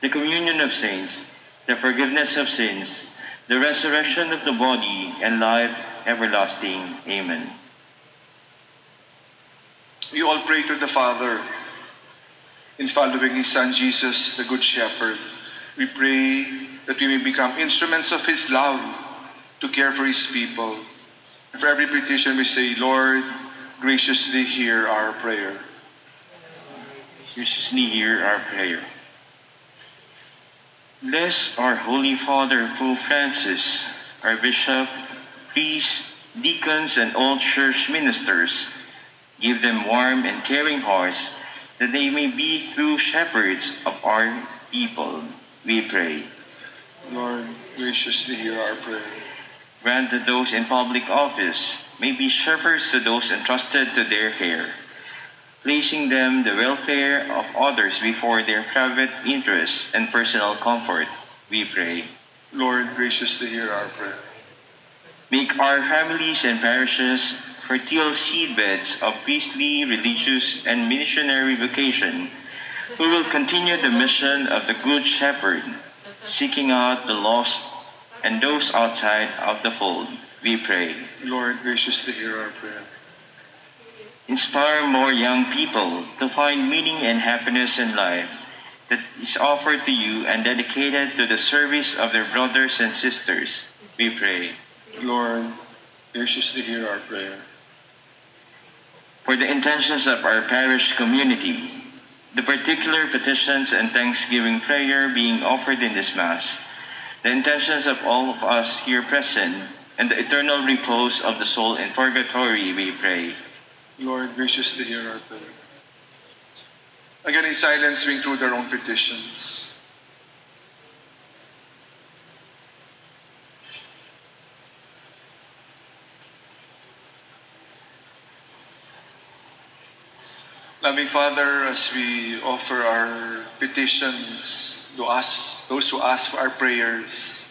the communion of saints, the forgiveness of sins, the resurrection of the body, and life everlasting. Amen. We all pray to the Father in following His Son Jesus, the Good Shepherd. We pray that we may become instruments of His love to care for His people. And for every petition we say, Lord, graciously hear our prayer. Graciously hear our prayer. Bless our Holy Father, Pope Francis, our Bishop, priests, deacons, and all church ministers. Give them warm and caring hearts that they may be true shepherds of our people. We pray. Lord, graciously hear our prayer. Grant that those in public office may be shepherds to those entrusted to their care, placing them the welfare of others before their private interests and personal comfort. We pray. Lord, graciously hear our prayer. Make our families and parishes fertile seedbeds of priestly, religious, and missionary vocation, who will continue the mission of the Good Shepherd, seeking out the lost and those outside of the fold. We pray. Lord, graciously hear our prayer. Inspire more young people to find meaning and happiness in life, that is offered to you and dedicated to the service of their brothers and sisters, we pray. Lord, graciously hear our prayer. For the intentions of our parish community, the particular petitions and thanksgiving prayer being offered in this Mass, the intentions of all of us here present, and the eternal repose of the soul in purgatory, we pray. Lord, graciously hear our prayer. Again, in silence, we include our own petitions. Loving Father, as we offer our petitions to us, those who ask for our prayers,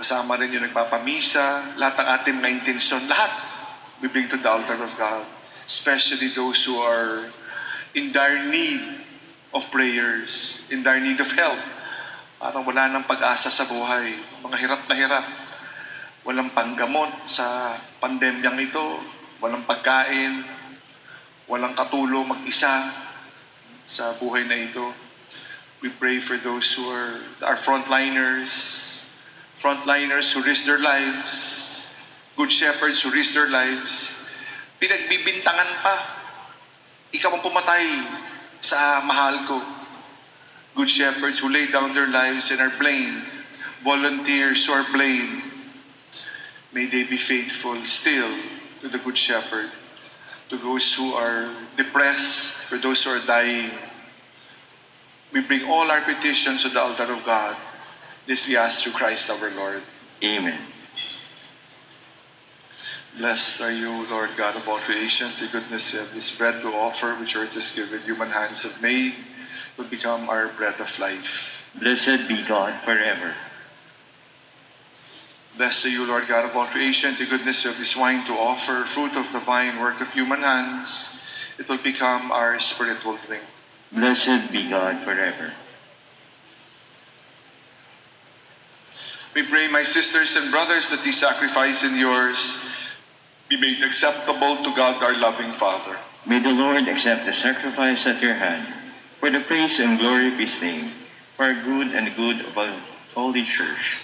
kasama rin yung nagpapamisa, lahat ng ating mga intensyon, lahat we bring to the altar of God. Especially those who are in dire need of prayers, in dire need of help. Parang wala nang pag-asa sa buhay. Mga hirap na hirap. Walang panggamot sa pandemyang ito. Walang pagkain. Walang katulong mag-isa sa buhay na ito. We pray for those who are our frontliners, frontliners who risk their lives, good shepherds who risk their lives, pinagbibintangan pa. Ikaw ang pumatay sa mahal ko. Good shepherds who lay down their lives and are blamed. Volunteers who are blamed. May they be faithful still to the Good Shepherd. To those who are depressed, for those who are dying. We bring all our petitions to the altar of God. This we ask through Christ our Lord. Amen. Blessed are you, Lord God of all creation. The goodness of this bread to offer, which earth has given, human hands have made, will become our bread of life. Blessed be God forever. Blessed are you, Lord God of all creation. The goodness of this wine to offer, fruit of the vine, work of human hands, it will become our spiritual drink. Blessed be God forever. We pray, my sisters and brothers, that this sacrifice in yours be made acceptable to God, our loving Father. May the Lord accept the sacrifice at your hand, for the praise and glory of his name, for our good and good of our holy church.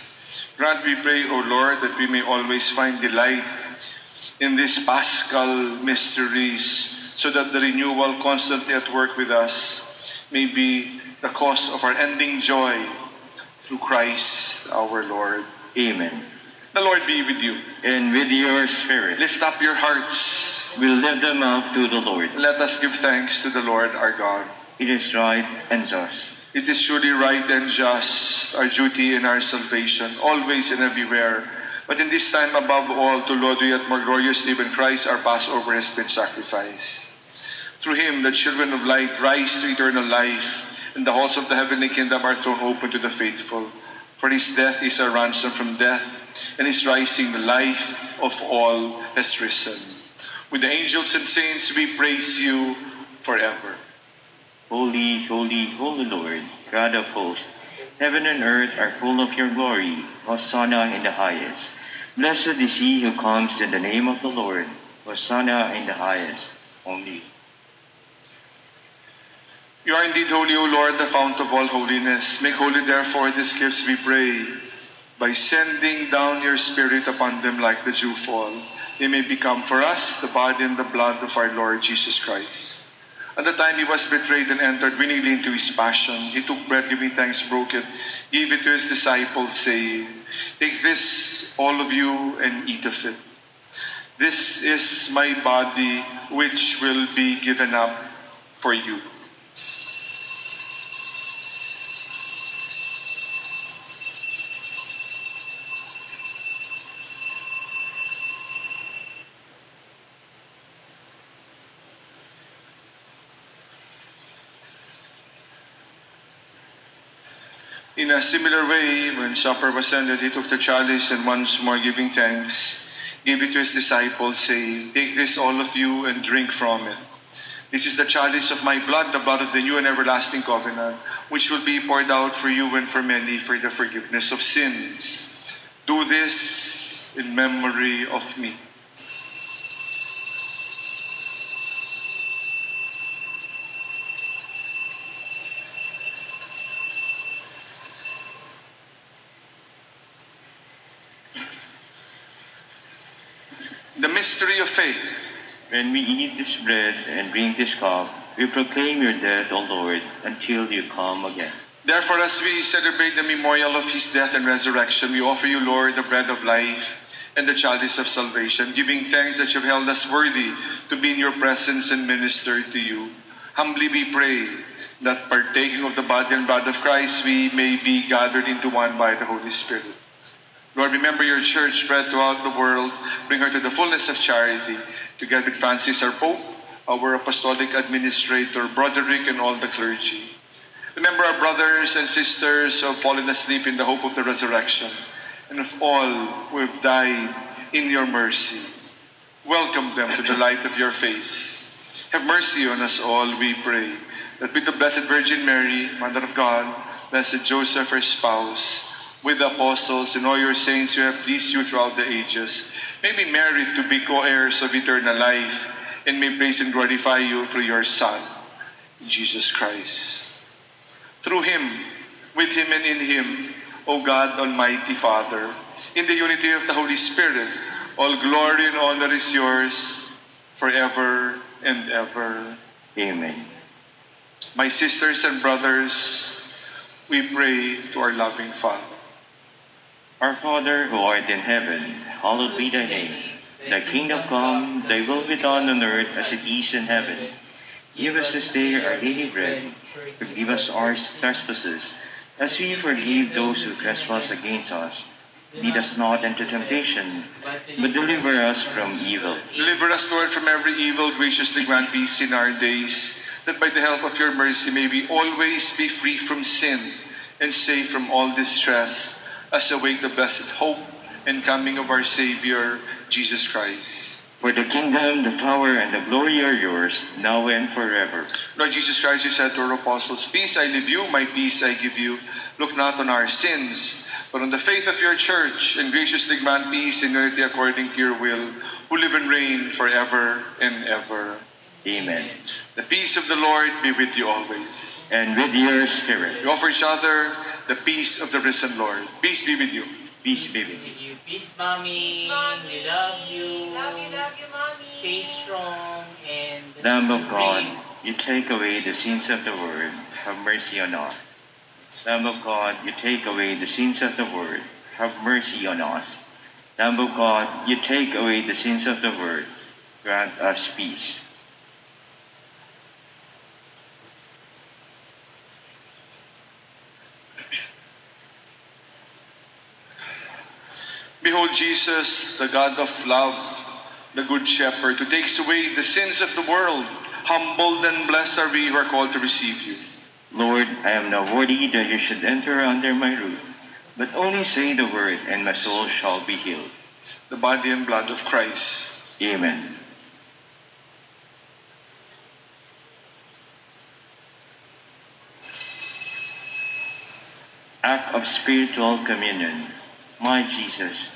Grant, we pray, O Lord, that we may always find delight in these paschal mysteries, so that the renewal constantly at work with us may be the cause of our ending joy through Christ our Lord. Amen. The Lord be with you. And with your spirit. Lift up your hearts. We'll lift them up to the Lord. Let us give thanks to the Lord our God. It is right and just. It is surely right and just, our duty and our salvation, always and everywhere. But in this time, above all, to Lord we yet more gloriously when Christ our Passover has been sacrificed. Through him, the children of light rise to eternal life, and the halls of the heavenly kingdom are thrown open to the faithful. For his death is a ransom from death, and his rising the life of all has risen. With the angels and saints, we praise you forever. Holy, holy, holy Lord, God of hosts, heaven and earth are full of your glory. Hosanna in the highest. Blessed is he who comes in the name of the Lord. Hosanna in the highest. Only. You are indeed holy, O Lord, the fount of all holiness. Make holy, therefore, these gifts, we pray, by sending down your Spirit upon them like the dew fall. They may become for us the body and the blood of our Lord Jesus Christ. At the time he was betrayed and entered willingly into his passion, he took bread, giving thanks, broke it, gave it to his disciples, saying, Take this, all of you, and eat of it. This is my body, which will be given up for you. In a similar way, when supper was ended, he took the chalice and once more giving thanks, gave it to his disciples, saying, Take this, all of you, and drink from it. This is the chalice of my blood, the blood of the new and everlasting covenant, which will be poured out for you and for many for the forgiveness of sins. Do this in memory of me. When we eat this bread and drink this cup, we proclaim your death, O Lord, until you come again. Therefore, as we celebrate the memorial of his death and resurrection, we offer you, Lord, the bread of life and the chalice of salvation, giving thanks that you have held us worthy to be in your presence and minister to you. Humbly we pray that partaking of the body and blood of Christ, we may be gathered into one by the Holy Spirit. Lord, remember your church spread throughout the world. Bring her to the fullness of charity, together with Francis, our Pope, our apostolic administrator, Broderick, and all the clergy. Remember our brothers and sisters who have fallen asleep in the hope of the resurrection, and of all who have died in your mercy. Welcome them to the light of your face. Have mercy on us all, we pray, that with the Blessed Virgin Mary, Mother of God, Blessed Joseph, her spouse, with the apostles and all your saints who have pleased you throughout the ages, may be married to be co-heirs of eternal life, and may praise and glorify you through your Son, Jesus Christ. Through him, with him and in him, O God, Almighty Father, in the unity of the Holy Spirit, all glory and honor is yours forever and ever. Amen. My sisters and brothers, we pray to our loving Father. Our Father who art in heaven, hallowed be thy name. Thy kingdom come, thy will be done on earth as it is in heaven. Give us this day our daily bread. Forgive us our trespasses, as we forgive those who trespass against us. Lead us not into temptation, but deliver us from evil. Deliver us, Lord, from every evil, graciously grant peace in our days, that by the help of your mercy may we always be free from sin and safe from all distress, as await the blessed hope and coming of our Savior, Jesus Christ. For the kingdom, the power, and the glory are yours, now and forever. Lord Jesus Christ, you said to our apostles, Peace I leave you, my peace I give you. Look not on our sins, but on the faith of your church, and graciously grant peace and unity according to your will, who live and reign forever and ever. Amen. The peace of the Lord be with you always. And with your spirit. We offer each other the peace of the risen Lord. Peace be with you. Peace be with you. Peace, mommy. We love you. Love you, love you, mommy. Stay strong and Lamb of God, you take away the sins of the world, have mercy on us. Lamb of God, you take away the sins of the world, have mercy on us. Lamb of God, you take away the sins of the world, grant us peace. Behold Jesus, the God of love, the Good Shepherd, who takes away the sins of the world. Humbled and blessed are we who are called to receive you. Lord, I am not worthy that you should enter under my roof, but only say the word, and my soul shall be healed. The body and blood of Christ. Amen. Act of spiritual communion. My Jesus,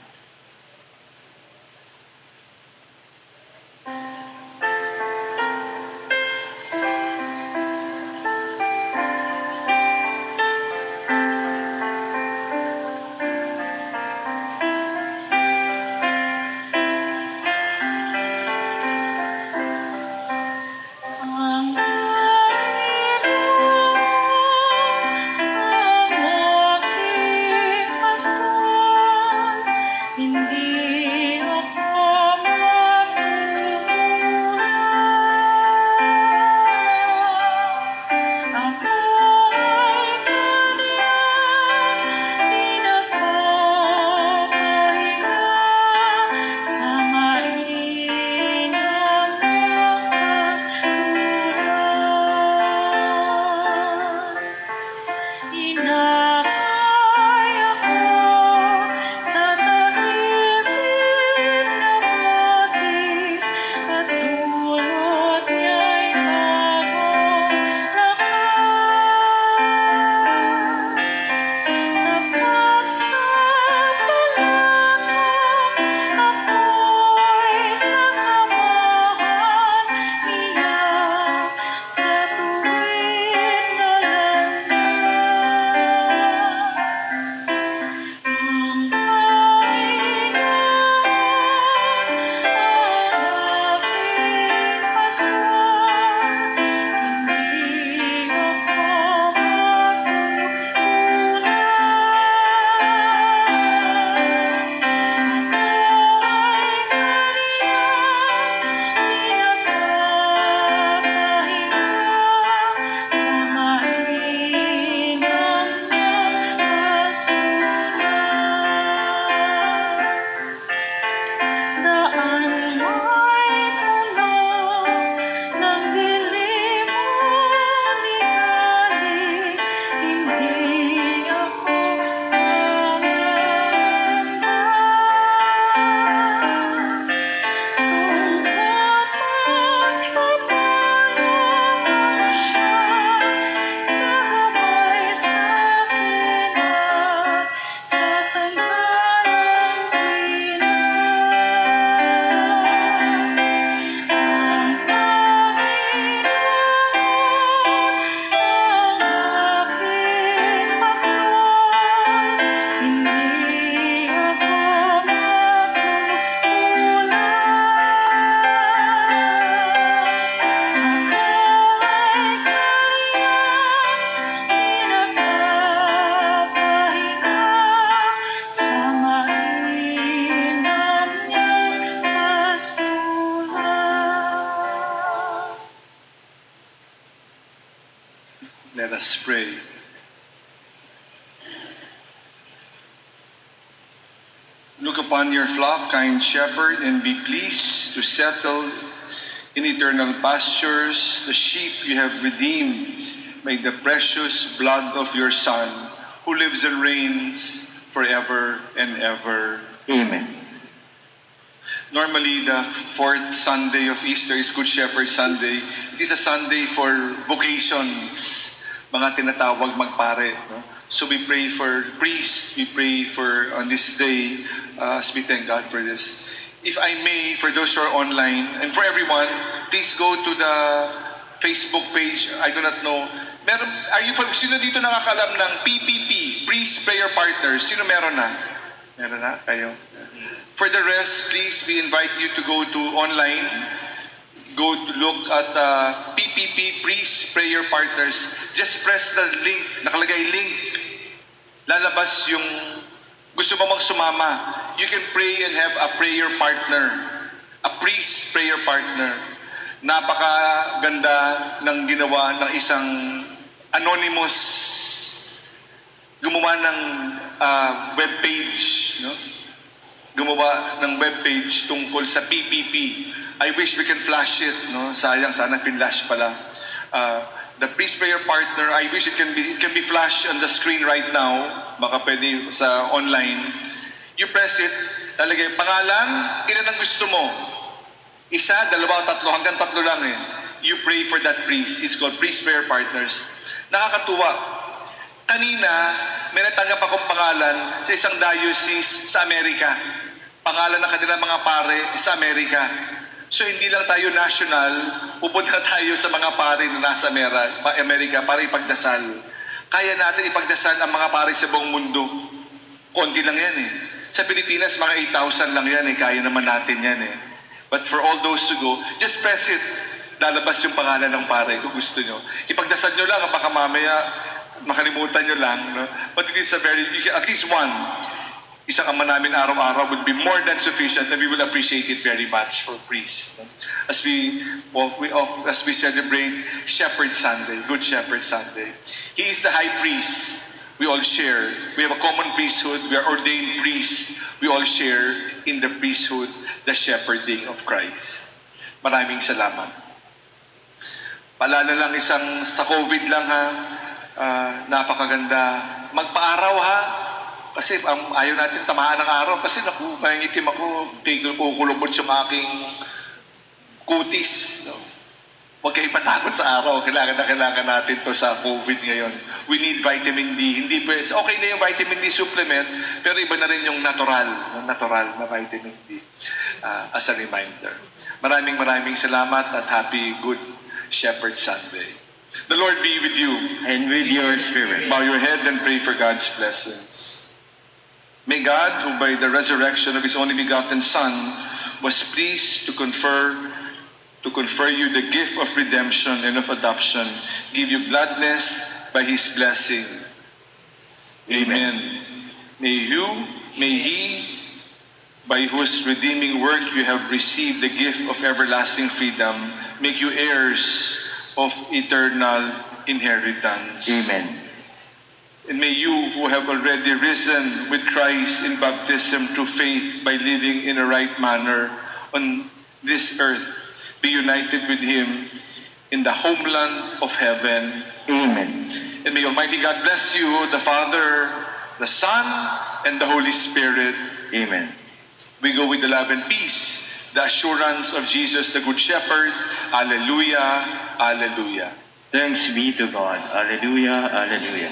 Kind shepherd, and be pleased to settle in eternal pastures the sheep you have redeemed by the precious blood of your Son, who lives and reigns forever and ever. Amen. Normally, the fourth Sunday of Easter is Good Shepherd Sunday. It is a Sunday for vocations, mga tinatawag magpare. No? So we pray for priests, we pray for on this day, uh, as we thank God for this. If I may, for those who are online, and for everyone, please go to the Facebook page. I do not know. Meron, are you, sino dito nakakalam ng PPP, Priest Prayer Partners? Sino meron na? Meron na? Kayo? For the rest, please, we invite you to go to online. Go to look at uh, PPP Priest Prayer Partners. Just press the link, nakalagay link. Lalabas yung gusto mo magsumama. You can pray and have a prayer partner. A priest prayer partner. Napakaganda ng ginawa ng isang anonymous gumawa ng uh, web page, no? gumawa ng webpage tungkol sa PPP. I wish we can flash it, no? Sayang, sana pinlash pala. Uh, the priest prayer partner, I wish it can be it can be flashed on the screen right now. Baka pwede sa online. You press it, lalagay pangalan, ilan ang gusto mo. Isa, dalawa, tatlo, hanggang tatlo lang eh. You pray for that priest. It's called priest prayer partners. Nakakatuwa. Kanina, may natanggap akong pangalan sa isang diocese sa Amerika. Pangalan ng kanilang mga pare sa Amerika. So hindi lang tayo national, pupunta tayo sa mga pare na nasa Amerika para ipagdasal. Kaya natin ipagdasal ang mga pare sa buong mundo. Konti lang yan eh. Sa Pilipinas, mga 8,000 lang yan eh. Kaya naman natin yan eh. But for all those to go, just press it. Lalabas yung pangalan ng pare kung gusto nyo. Ipagdasal nyo lang, baka mamaya makalimutan nyo lang. No? But it is a very, you can, at least one, isang ama namin araw-araw would be more than sufficient and we will appreciate it very much for priests. No? As we, well, we as we celebrate Shepherd Sunday, Good Shepherd Sunday. He is the high priest. We all share. We have a common priesthood. We are ordained priests. We all share in the priesthood, the shepherding of Christ. Maraming salamat. Paalala lang isang sa COVID lang ha, uh, napakaganda. Magpaaraw ha, kasi um, ayaw natin tamaan ng araw kasi naku, mayangitim ako, tigil ko kulubot sa aking kutis. No? Huwag kayo matakot sa araw. Kailangan na kailangan natin to sa COVID ngayon. We need vitamin D. Hindi pa, okay na yung vitamin D supplement, pero iba na rin yung natural, yung natural na vitamin D uh, as a reminder. Maraming maraming salamat at happy Good Shepherd Sunday. The Lord be with you. And with your spirit. Bow your head and pray for God's blessings. May God, who by the resurrection of His only begotten Son was pleased to confer to confer you the gift of redemption and of adoption, give you gladness by His blessing. Amen. May you, may He, by whose redeeming work you have received the gift of everlasting freedom, make you heirs of eternal inheritance. Amen. And may you who have already risen with Christ in baptism through faith by living in a right manner on this earth be united with Him in the homeland of heaven. Amen. And may Almighty God bless you, the Father, the Son, and the Holy Spirit. Amen. We go with the love and peace, the assurance of Jesus, the Good Shepherd. Alleluia, Alleluia. Thanks be to God. Alleluia, Alleluia.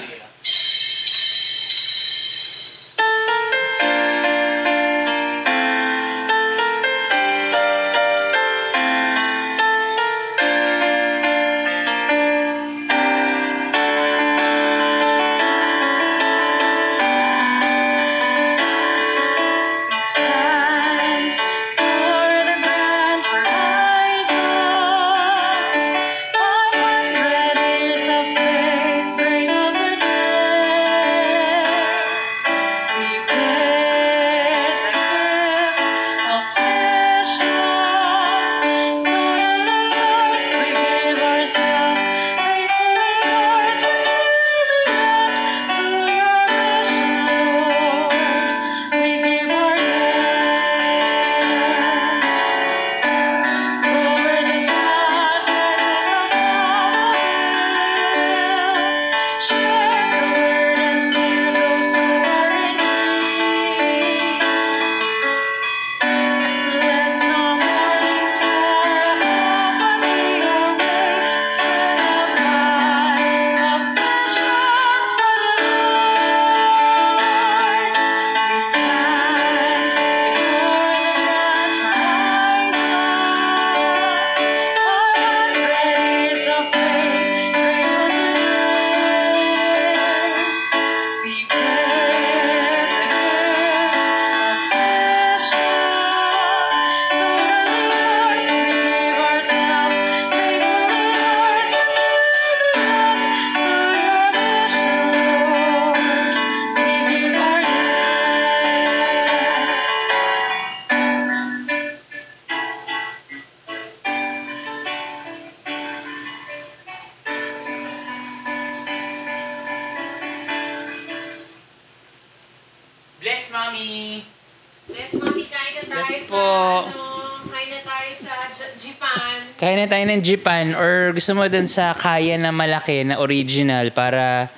Japan. Kaya na tayo ng Japan or gusto mo dun sa kaya na malaki na original para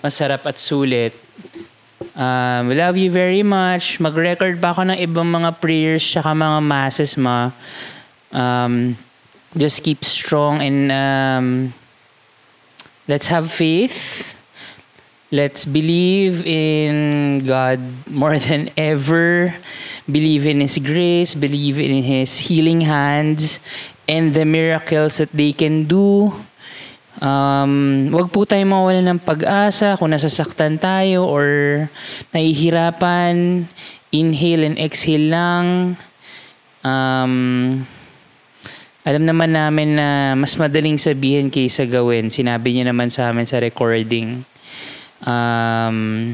masarap at sulit. Um, love you very much. Mag-record pa ako ng ibang mga prayers tsaka mga masses ma. Um, just keep strong and um, let's have faith. Let's believe in God more than ever. Believe in His grace, believe in His healing hands, and the miracles that they can do. Um, wag po tayo mawala ng pag-asa kung nasasaktan tayo or nahihirapan. Inhale and exhale lang. Um, alam naman namin na mas madaling sabihin kaysa gawin. Sinabi niya naman sa amin sa recording. Um,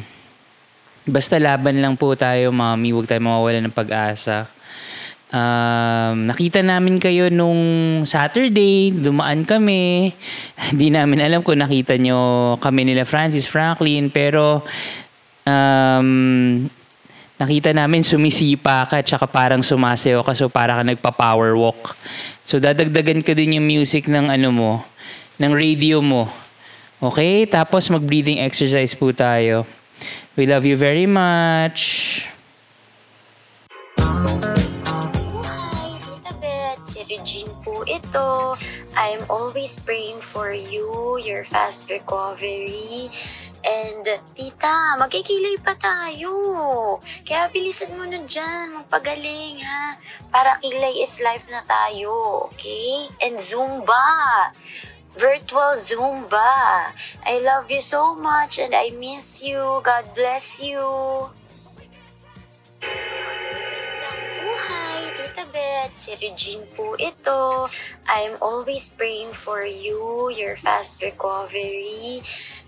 basta laban lang po tayo, mami. Huwag tayo mawawala ng pag-asa. Um, nakita namin kayo nung Saturday, dumaan kami. <laughs> Hindi namin alam kung nakita nyo kami nila Francis Franklin, pero um, nakita namin sumisipa ka tsaka parang sumasayaw ka so para ka nagpa-power walk. So dadagdagan ko din yung music ng ano mo, ng radio mo. Okay? Tapos mag-breathing exercise po tayo. We love you very much. Hi, Tita Beth. Si Regine po ito. I'm always praying for you, your fast recovery. And, tita, magkikilay pa tayo. Kaya bilisan mo na dyan, magpagaling ha. Para kilay is life na tayo, okay? And Zumba. Virtual Zumba. I love you so much and I miss you. God bless you. Buhay, Tita Beth. Si Regine po ito. I'm always praying for you, your fast recovery.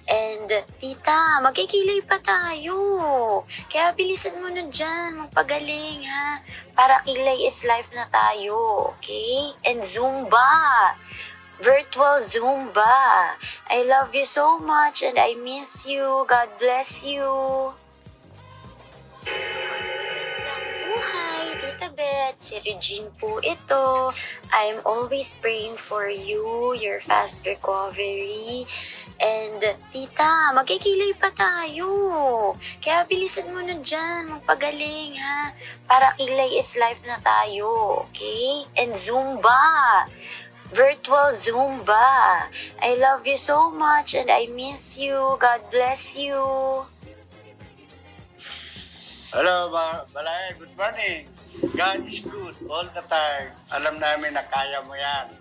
And, tita, magkikilay pa tayo. Kaya bilisan mo na dyan, magpagaling ha. Para kilay is life na tayo, okay? And Zumba. Virtual Zumba. I love you so much and I miss you. God bless you. Buhay, Tita Beth. Si Regine po ito. I'm always praying for you, your fast recovery. And, tita, magkikilay pa tayo. Kaya bilisan mo na dyan, magpagaling ha. Para kilay is life na tayo, okay? And Zumba. Virtual Zumba. I love you so much and I miss you. God bless you. Hello, ba Balay. Good morning. God is good all the time. Alam namin na kaya mo yan.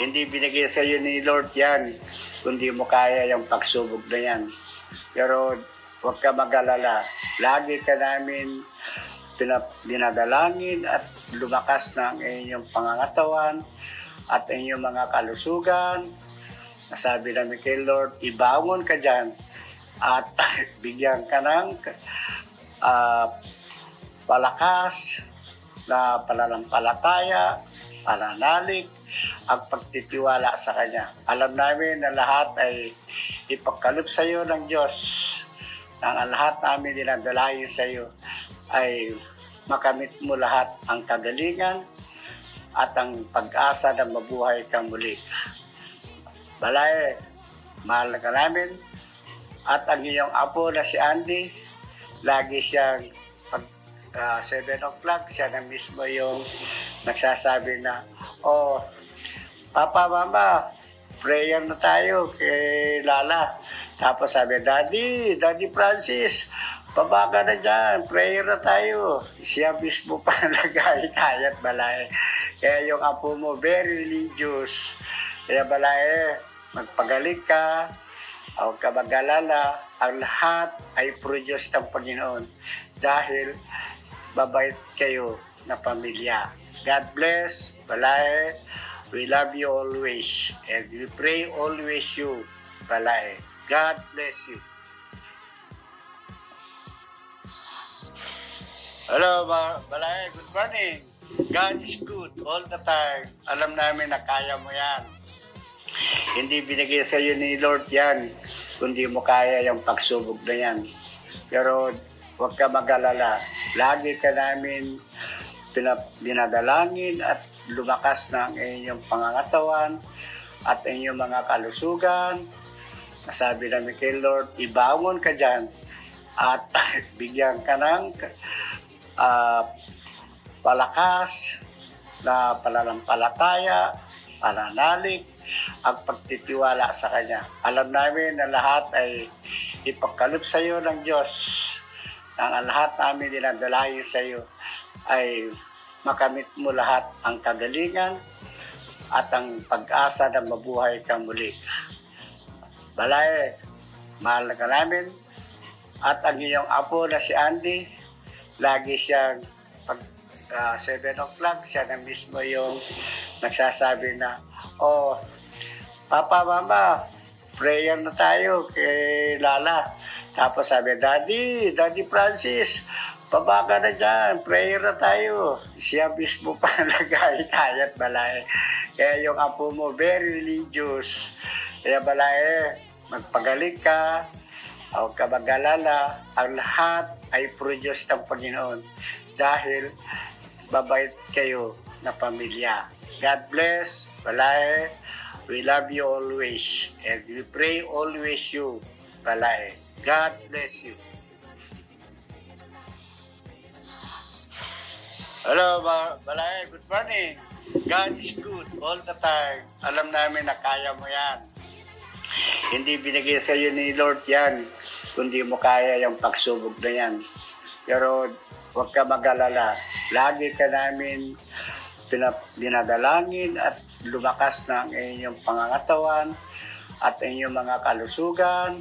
Hindi binigay sa iyo ni Lord yan, kundi mo kaya yung pagsubok na yan. Pero huwag ka mag-alala. Lagi ka namin dinadalangin at lumakas ng inyong pangangatawan at inyong mga kalusugan. Nasabi namin kay Lord, ibangon ka dyan at <laughs> bigyan ka ng ah, palakas na pananampalataya, pananalig, ang pagtitiwala sa Kanya. Alam namin na lahat ay ipagkaloob sa iyo ng Diyos. Ang lahat namin dinadalayin sa iyo ay makamit mo lahat ang kagalingan at ang pag-asa na mabuhay kang muli. Balay, mahal ka namin. At ang iyong apo na si Andy, lagi siyang pag ah, 7 o'clock, siya na mismo yung nagsasabi na, oh, Papa, Mama, prayer na tayo kay Lala. Tapos sabi, Daddy, Daddy Francis, baba ka na dyan, prayer na tayo. Siya mismo pa <laughs> nag-ahit balay. Kaya yung apo mo, very religious. Kaya balay, magpagaling ka, huwag ka mag-alala, ang lahat ay produce ng Panginoon dahil babait kayo na pamilya. God bless, balay, we love you always and we pray always you, balay. God bless you. Hello, ba Balay. Good morning. God is good all the time. Alam namin na kaya mo yan. Hindi binigay sa iyo ni Lord yan, kundi mo kaya yung pagsubok na yan. Pero huwag ka mag-alala. Lagi ka namin dinadalangin at lumakas ng inyong pangangatawan at inyong mga kalusugan. Sabi namin kay Lord, ibangon ka dyan at <laughs> bigyan ka ng ah, palakas na pananampalataya, pananalig, ang pagtitiwala sa Kanya. Alam namin na lahat ay ipagkaloob sa iyo ng Diyos. Ang lahat namin dinadalayin sa iyo ay makamit mo lahat ang kagalingan at ang pag-asa na mabuhay ka muli. Balay, mahal ka namin. At ang iyong apo na si Andy, lagi siyang pag ah, 7 o'clock, siya na mismo yung nagsasabi na, oh, Papa, Mama, prayer na tayo kay Lala. Tapos sabi, Daddy, Daddy Francis, baba ka na dyan, prayer na tayo. Siya mismo pa <laughs> nag-ahitayat balay. Kaya yung apo mo, very religious. Kaya balay, magpagaling ka, huwag ka mag-alala, ang lahat ay produce ng Panginoon dahil babait kayo na pamilya. God bless, balay, we love you always, and we pray always you, balay. God bless you. Hello, ba Balay. Good morning. God is good all the time. Alam namin na kaya mo yan. Hindi binigay sa iyo ni Lord yan, kundi mo kaya yung pagsubok na yan. Pero huwag ka mag-alala. Lagi ka namin pinap- dinadalangin at lumakas ng inyong pangangatawan at inyong mga kalusugan.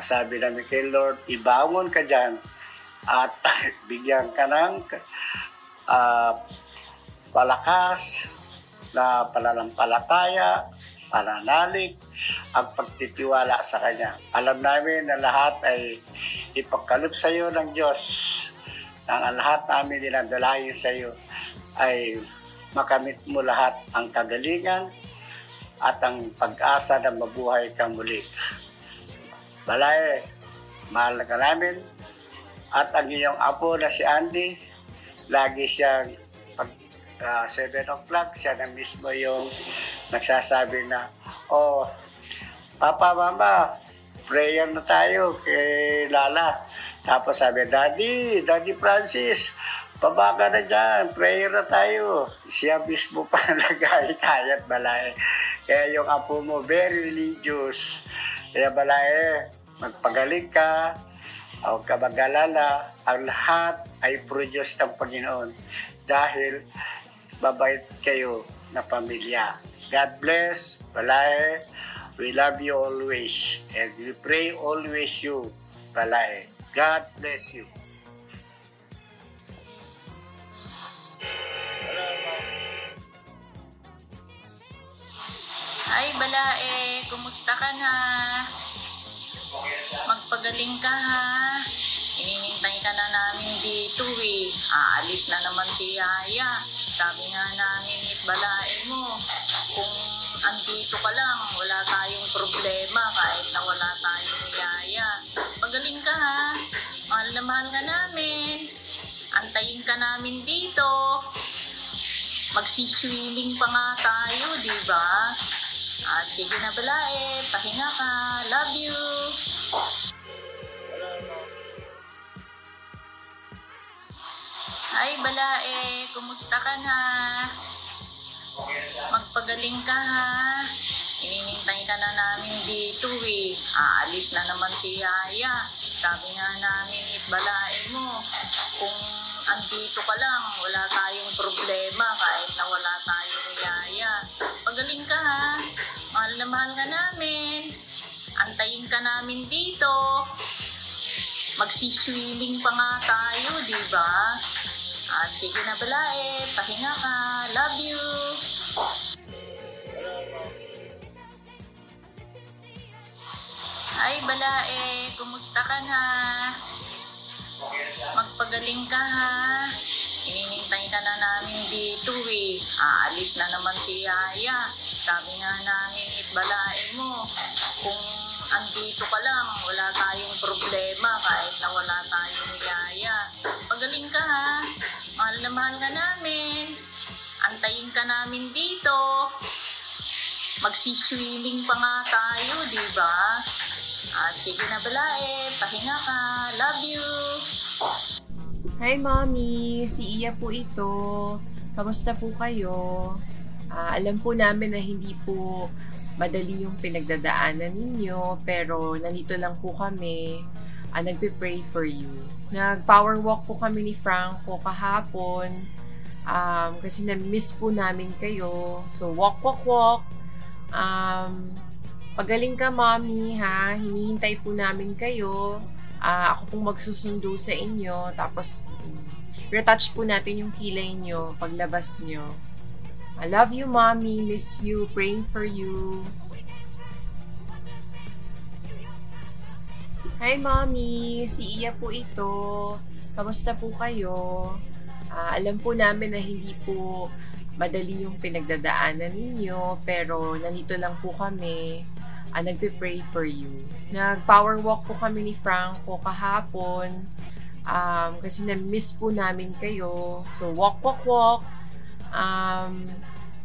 Sabi namin kay Lord, ibangon ka dyan at <laughs> bigyan ka ng ah, palakas na pananampalataya, pananalig, ang pagtitiwala sa Kanya. Alam namin na lahat ay ipagkaloob sa iyo ng Diyos. Ang ang lahat namin dinadalayin sa iyo ay makamit mo lahat ang kagalingan at ang pag-asa na mabuhay ka muli. Balay, mahal ka namin. At ang iyong apo na si Andy, lagi siyang pag ah, 7 o'clock, siya na mismo yung nagsasabi na, oh, Papa, Mama, prayer na tayo kay Lala. Tapos sabi, Daddy, Daddy Francis, baba na dyan, prayer na tayo. Siya mismo pa <laughs> nag-ahitayat balay. Kaya yung apo mo, very religious. Kaya balay, magpagaling ka, huwag ka mag-alala, ang lahat ay produce ng Panginoon dahil babait kayo na pamilya. God bless, balay, we love you always, and we pray always you, balay. God bless you. Ay, Balae, kumusta ka na? Magpagaling ka ha. Ininintay ka na namin dito eh. Aalis na naman si Yaya. Sabi nga namin, Balae mo, kung andito ka lang, wala tayong problema kahit na wala tayong Yaya. Pagaling ka ha. Mahal na mahal ka namin. Antayin ka namin dito. Magsiswimming pa nga tayo, di ba? Ah, sige na Balae, pahinga ka. Love you. Ay, Balae, kumusta ka na? Magpagaling ka ha. Ininintay ka na namin dito eh. Aalis na naman si Yaya. Sabi nga namin, Balae mo, kung andito ka lang, wala tayong problema kahit na wala tayong Yaya. Pagaling ka ha. Mahal na mahal ka namin. Antayin ka namin dito. Magsiswimming pa nga tayo, di ba? Ah, sige na Balae, pahinga ka. Love you. Ay, Balae, kumusta ka na? Magpagaling ka ha. Ininintay ka na namin dito eh. Aalis na naman si Yaya. Sabi nga namin, Balae mo, kung andito ka lang, wala tayong problema kahit na wala tayong Pagaling ka ha. Mahal na mahal ka namin. Antayin ka namin dito. Magsiswimming pa nga tayo, di ba? Ah, sige na balae. Pahinga ka. Love you. Hi, Mommy! Si Iya po ito. Kamusta po kayo? Ah, alam po namin na hindi po madali yung pinagdadaanan ninyo, pero nandito lang po kami. Ah, nagpe-pray for you. Nag-power walk po kami ni Franco kahapon. Um, kasi na-miss po namin kayo. So, walk, walk, walk. Um, pagaling ka, Mommy, ha? Hinihintay po namin kayo. Ah, ako pong magsusundo sa inyo. Tapos, retouch po natin yung kilay nyo paglabas nyo. I love you, mommy. Miss you. Praying for you. Hi, mommy. Si Iya po ito. Kamusta po kayo? Ah, alam po namin na hindi po madali yung pinagdadaanan ninyo, pero nandito lang po kami. Ah, nagpe-pray for you. Nag-power walk po kami ni Franco kahapon. Um, kasi na-miss po namin kayo. So, walk, walk, walk. Um,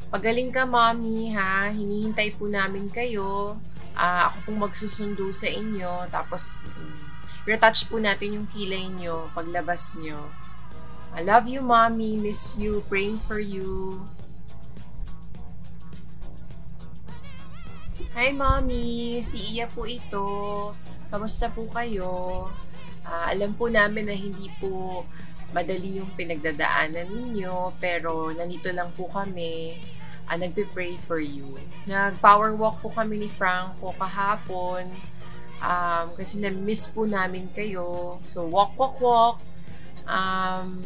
pagaling ka, mommy, ha? Hinihintay po namin kayo. Ah, ako pong magsusundo sa inyo. Tapos, mm, retouch po natin yung kilay nyo paglabas nyo. I love you, mommy. Miss you. Praying for you. Hi, mommy. Si Iya po ito. Kamusta po kayo? Ah, alam po namin na hindi po madali yung pinagdadaanan ninyo, pero nandito lang po kami. Ah, nagpe-pray for you. Nag-power walk po kami ni Franco kahapon. Um, kasi na-miss po namin kayo. So, walk, walk, walk. Um,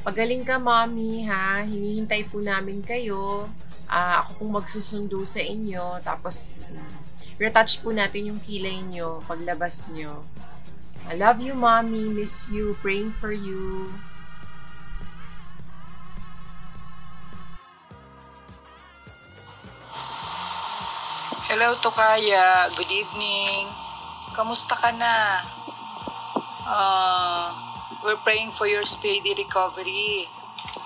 pagaling ka, mommy, ha? Hinihintay po namin kayo. Ah, ako pong magsusundo sa inyo. Tapos, retouch po natin yung kilay nyo paglabas nyo. I love you, mommy. Miss you. Praying for you. Hello, Tokaya. Good evening. Kamusta ka na? Uh, we're praying for your speedy recovery.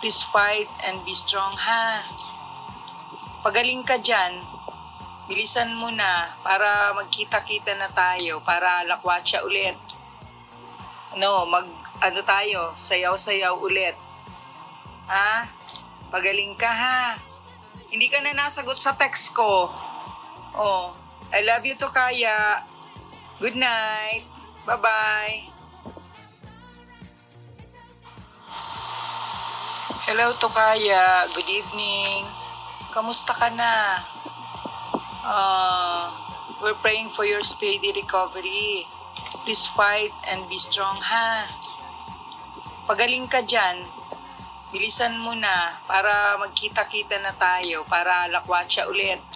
Please fight and be strong, ha? Pagaling ka dyan. Bilisan mo na para magkita-kita na tayo, para lakwatsa ulit. Ano, mag, ano tayo, sayaw-sayaw ulit. Ha? Pagaling ka, ha? Hindi ka na nasagot sa text ko. Oh, I love you to Kaya. Good night. Bye-bye. Hello to Kaya. Good evening. Kamusta ka na? Uh, we're praying for your speedy recovery. Please fight and be strong, ha? Pagaling ka dyan. Bilisan mo na para magkita-kita na tayo, para lakwatsa ulit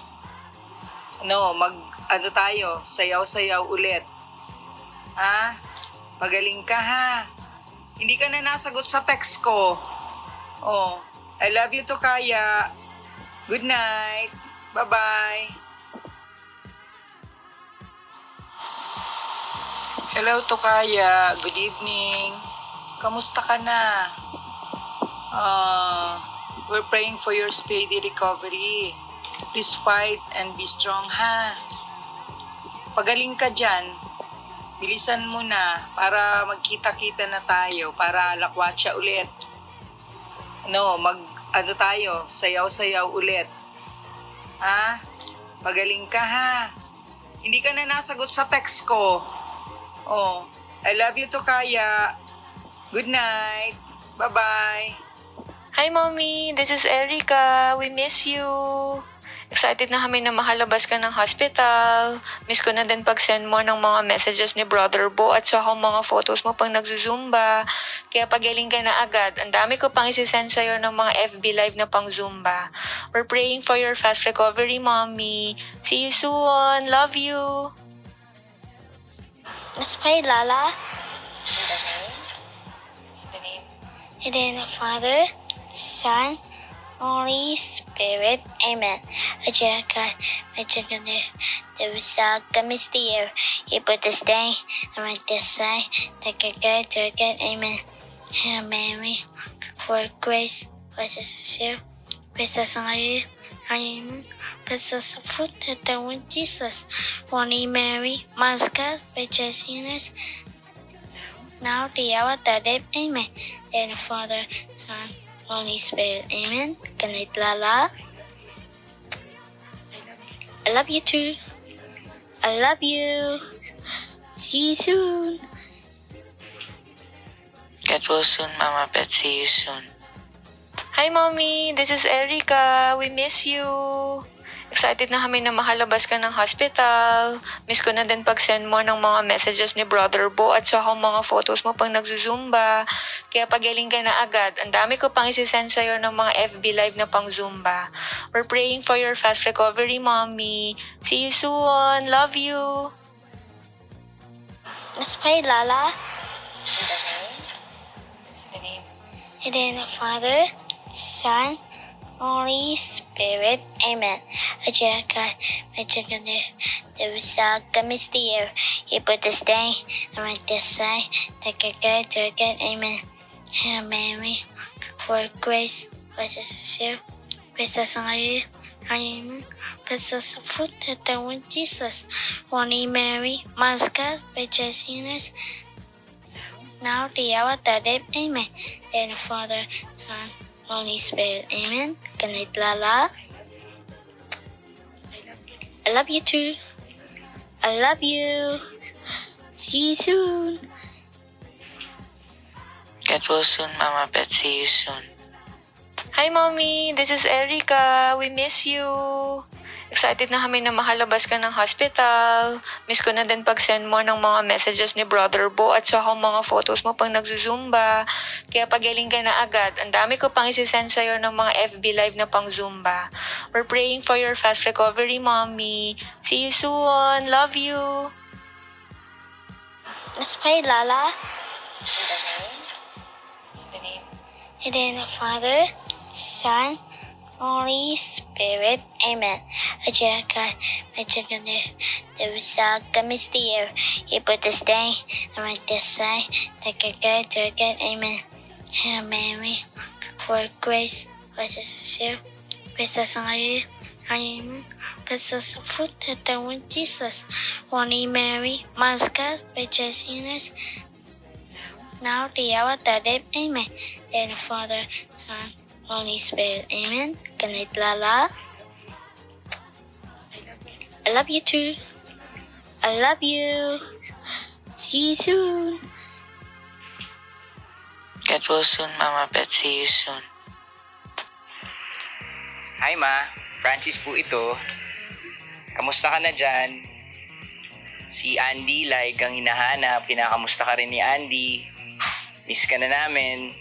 ano, mag, ano tayo, sayaw-sayaw ulit. Ha? Pagaling ka ha. Hindi ka na nasagot sa text ko. Oh, I love you to Kaya. Good night. Bye-bye. Hello to Kaya. Good evening. Kamusta ka na? Uh, we're praying for your speedy recovery. Please fight and be strong, ha? Pagaling ka dyan. Bilisan mo na para magkita-kita na tayo, para lakwatsa ulit. Ano, mag, ano tayo, sayaw-sayaw ulit. Ha? Pagaling ka, ha? Hindi ka na nasagot sa text ko. Oh, I love you to Kaya. Good night. Bye-bye. Hi, Mommy. This is Erica. We miss you. Excited na kami na makalabas ka ng hospital. Miss ko na din pag-send mo ng mga messages ni Brother Bo at saka mga photos mo pang nagzuzumba. Kaya pagaling ka na agad. Ang dami ko pang isisend sa'yo ng mga FB Live na pang Zumba. We're praying for your fast recovery, Mommy. See you soon. Love you. Let's pray, Lala. In the name the Father, Son, Holy Spirit. Amen. O dear God, my chicken there, there was a mister. You put this day and make this say, take a good to good. Amen. Hail Mary, full of grace, grace is sincere, grace is on you, and blessed is the fruit of the womb, Jesus. Holy Mary, Mother of God, rejoice in us. Now the hour of the death, amen. And the Father, Son, Holy Spirit, amen. Good night, Lala. I love you too. I love you. See you soon. Get well soon, Mama Bet. See you soon. Hi, Mommy! This is Erica. We miss you. Excited na kami na makalabas ka ng hospital. Miss ko na din pag-send mo ng mga messages ni Brother Bo at saka mga photos mo pang nagzuzumba. Kaya pagaling ka na agad. Ang dami ko pang isisend sa'yo ng mga FB live na pang Zumba. We're praying for your fast recovery, Mommy. See you soon. Love you. Let's pray, Lala. In the name of the Father, Son, Holy Spirit. Amen. Aja God, Aja God, there is a mystere. You put this day, and make this side, take a good, to good. Amen. Hail Mary, for grace, grace is sincere, grace is on you. Amen. Blessed is the fruit of the womb, Jesus. Holy Mary, Mother of God, rejoice in us. Now the hour of the death, amen. And the Father, Son, Holy Spirit, amen. Good night, Lala. I love you too. I love you. See you soon. Get well soon, Mama Bet. See you soon. Hi, Mommy! This is Erica. We miss you. Excited na kami na makalabas ka ng hospital. Miss ko na din pag-send mo ng mga messages ni Brother Bo at saka mga photos mo pang nagzuzumba. Kaya pagaling ka na agad. Ang dami ko pang isisend sa'yo ng mga FB live na pang Zumba. We're praying for your fast recovery, Mommy. See you soon. Love you. Let's pray, Lala. In the name of the Father, Son, Holy Spirit. Amen. Aja God, Aja God, there is a mystere. You put this day, and make this side, take a good, to good. Amen. Hail Mary, for grace, grace is sincere, grace is on you. Amen. Blessed is the fruit of the womb, Jesus. Holy Mary, Mother of God, rejoice in us. Now the hour of the death, amen. And the Father, Son, Holy Spirit, amen. Good night, Lala. I love you too. I love you. See you soon. Get well soon, Mama Bet. See you soon. Hi, Ma. Francis po ito. Kamusta ka na dyan? Si Andy, like ang hinahanap. Kinakamusta ka rin ni Andy. Miss ka na namin.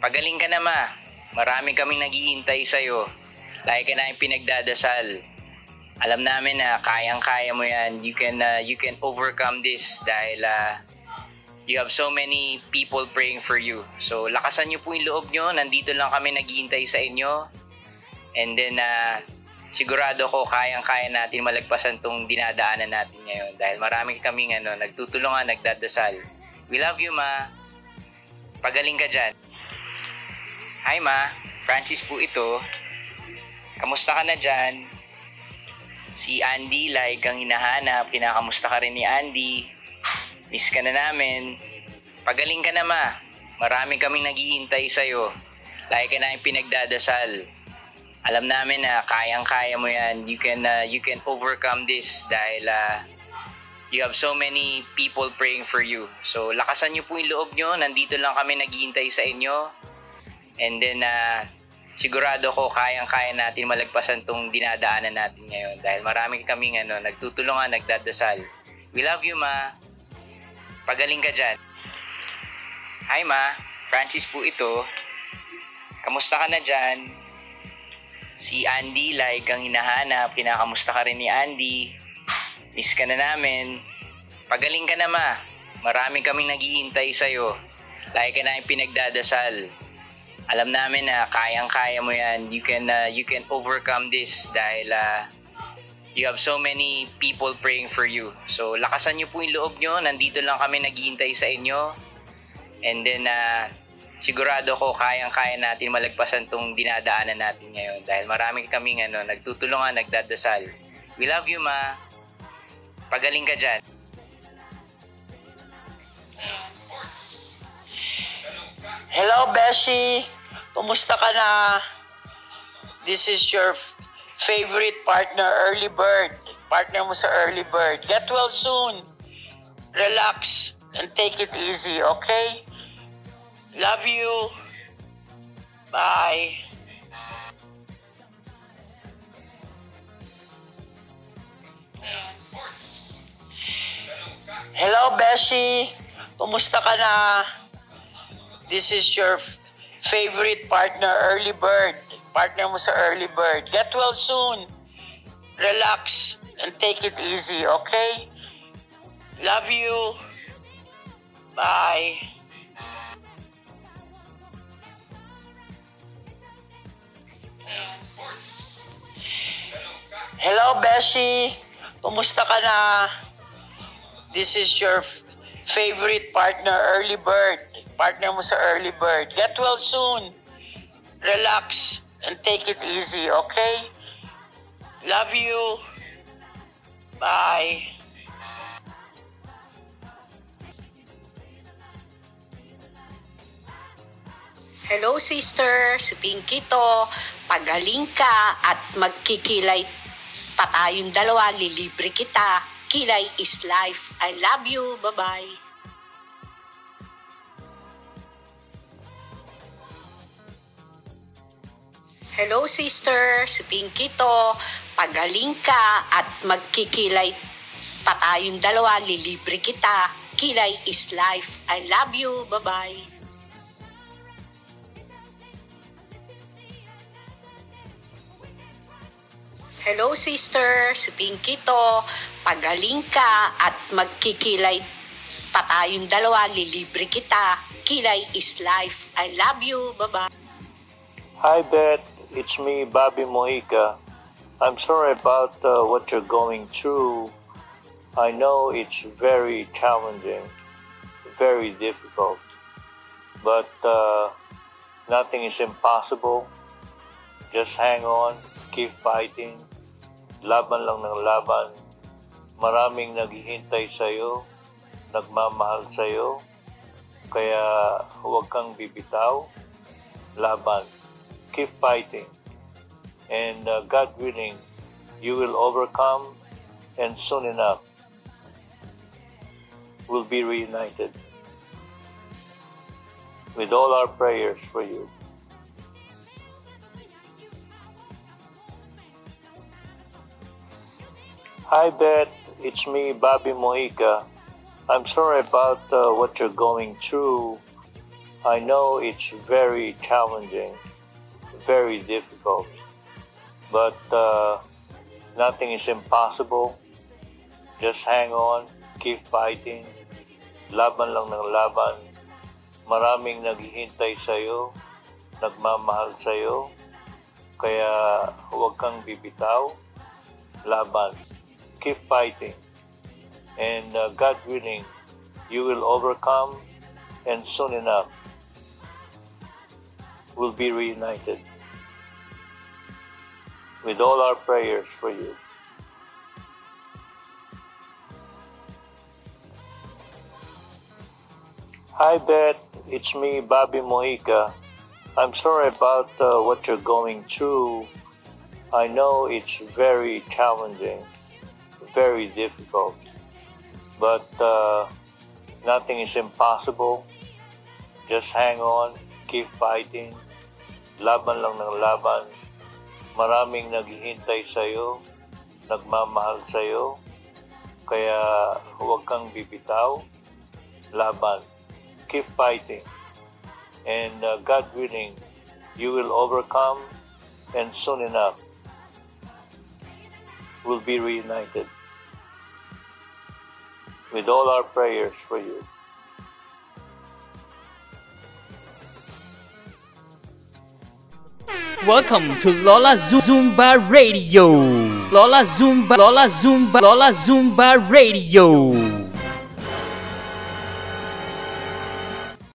Pagaling ka na, Ma. Marami kaming naghihintay sa'yo. Lagi ka na pinagdadasal. Alam namin na kayang-kaya mo yan. You can, uh, you can overcome this dahil uh, you have so many people praying for you. So, lakasan niyo po yung loob niyo. Nandito lang kami naghihintay sa inyo. And then, uh, sigurado ko kayang-kaya natin malagpasan tong dinadaanan natin ngayon. Dahil marami kaming ano, nagtutulungan, nagdadasal. We love you, Ma. Pagaling ka dyan. Hi, Ma. Francis po ito. Kamusta ka na dyan? Si Andy, like ang hinahanap. Kinakamusta ka rin ni Andy. Miss ka na namin. Pagaling ka na, Ma. Marami kaming naghihintay sa'yo. Lagi ka namin pinagdadasal. Alam namin na kayang-kaya mo yan. You can, uh, you can overcome this dahil uh, you have so many people praying for you. So, lakasan niyo po yung loob niyo. Nandito lang kami naghihintay sa inyo. And then, uh, sigurado ko kayang-kaya natin malagpasan tong dinadaanan natin ngayon. Dahil marami kaming ano, nagtutulungan, nagdadasal. We love you, Ma. Pagaling ka dyan. Hi, Ma. Francis po ito. Kamusta ka na dyan? Si Andy, like ang hinahanap. Kinakamusta ka rin ni Andy. Miss ka na namin. Pagaling ka na, Ma. Marami kaming naghihintay sa'yo. Lagi ka namin pinagdadasal. Alam namin na kayang-kaya mo yan. You can, uh, you can overcome this dahil uh, you have so many people praying for you. So, lakasan niyo po yung loob niyo. Nandito lang kami naghihintay sa inyo. And then, uh, sigurado ko kayang-kaya natin malagpasan tong dinadaanan natin ngayon dahil marami kaming ano, nagtutulungan, nagdadasal. We love you, Ma. Pagaling ka dyan. Hello, Beshi. Kumusta ka na? This is your favorite partner, Early Bird. Partner mo sa Early Bird. Get well soon. Relax and take it easy, okay? Love you. Bye. Hello, Beshi. Kumusta ka na? This is your favorite partner, Early Bird. Partner mo sa Early Bird. Get well soon. Relax and take it easy, okay? Love you. Bye. Hello, Beshi. Kumusta ka na? This is your favorite partner, Early Bird. Partner mo sa Early Bird. Get well soon. Relax and take it easy, okay? Love you. Bye. Hello sister, si Pinky to. Pagaling ka at magkikilay pa tayong dalawa, lilibre kita. Kilay is life. I love you. Bye-bye. Hello sister, si Pinky to. Pagaling ka at magkikilay pa tayong dalawa, lilibre kita. Kilay is life. I love you. Bye-bye. Hello sister, si Pinky to. Pagaling ka at magkikilay pa tayong dalawa, lilibre kita. Kilay is life. I love you. Bye-bye. Hi, Beth. It's me, Bobby Mojica. I'm sorry about uh, what you're going through. I know it's very challenging, very difficult, but uh, nothing is impossible. Just hang on, keep fighting. Laban lang ng laban. Maraming naghihintay sa'yo, nagmamahal sa'yo, kaya huwag kang bibitaw. Laban. Keep fighting. And uh, God willing, you will overcome and soon enough we'll be reunited with all our prayers for you. Hi, Beth. It's me, Bobby Mojica. I'm sorry about uh, what you're going through. I know it's very challenging, very difficult, but uh, nothing is impossible. Just hang on, keep fighting. Laban lang ng laban. Maraming naghihintay sa'yo, nagmamahal sa'yo, kaya huwag kang bibitaw. Laban. Keep fighting. And uh, God willing, you will overcome and soon enough we'll be reunited with all our prayers for you. Hi, Beth. It's me, Bobby Mojica. I'm sorry about uh, what you're going through. I know it's very challenging, very difficult, but uh, nothing is impossible. Just hang on, keep fighting. Laban lang ng laban. Maraming naghihintay sa'yo, nagmamahal sa'yo, kaya huwag kang bibitaw. Laban. Keep fighting. And uh, God willing, you will overcome and soon enough we'll be reunited with all our prayers for you. Welcome to Lola Zumba Radio. Lola Zumba, Lola Zumba, Lola Zumba Radio.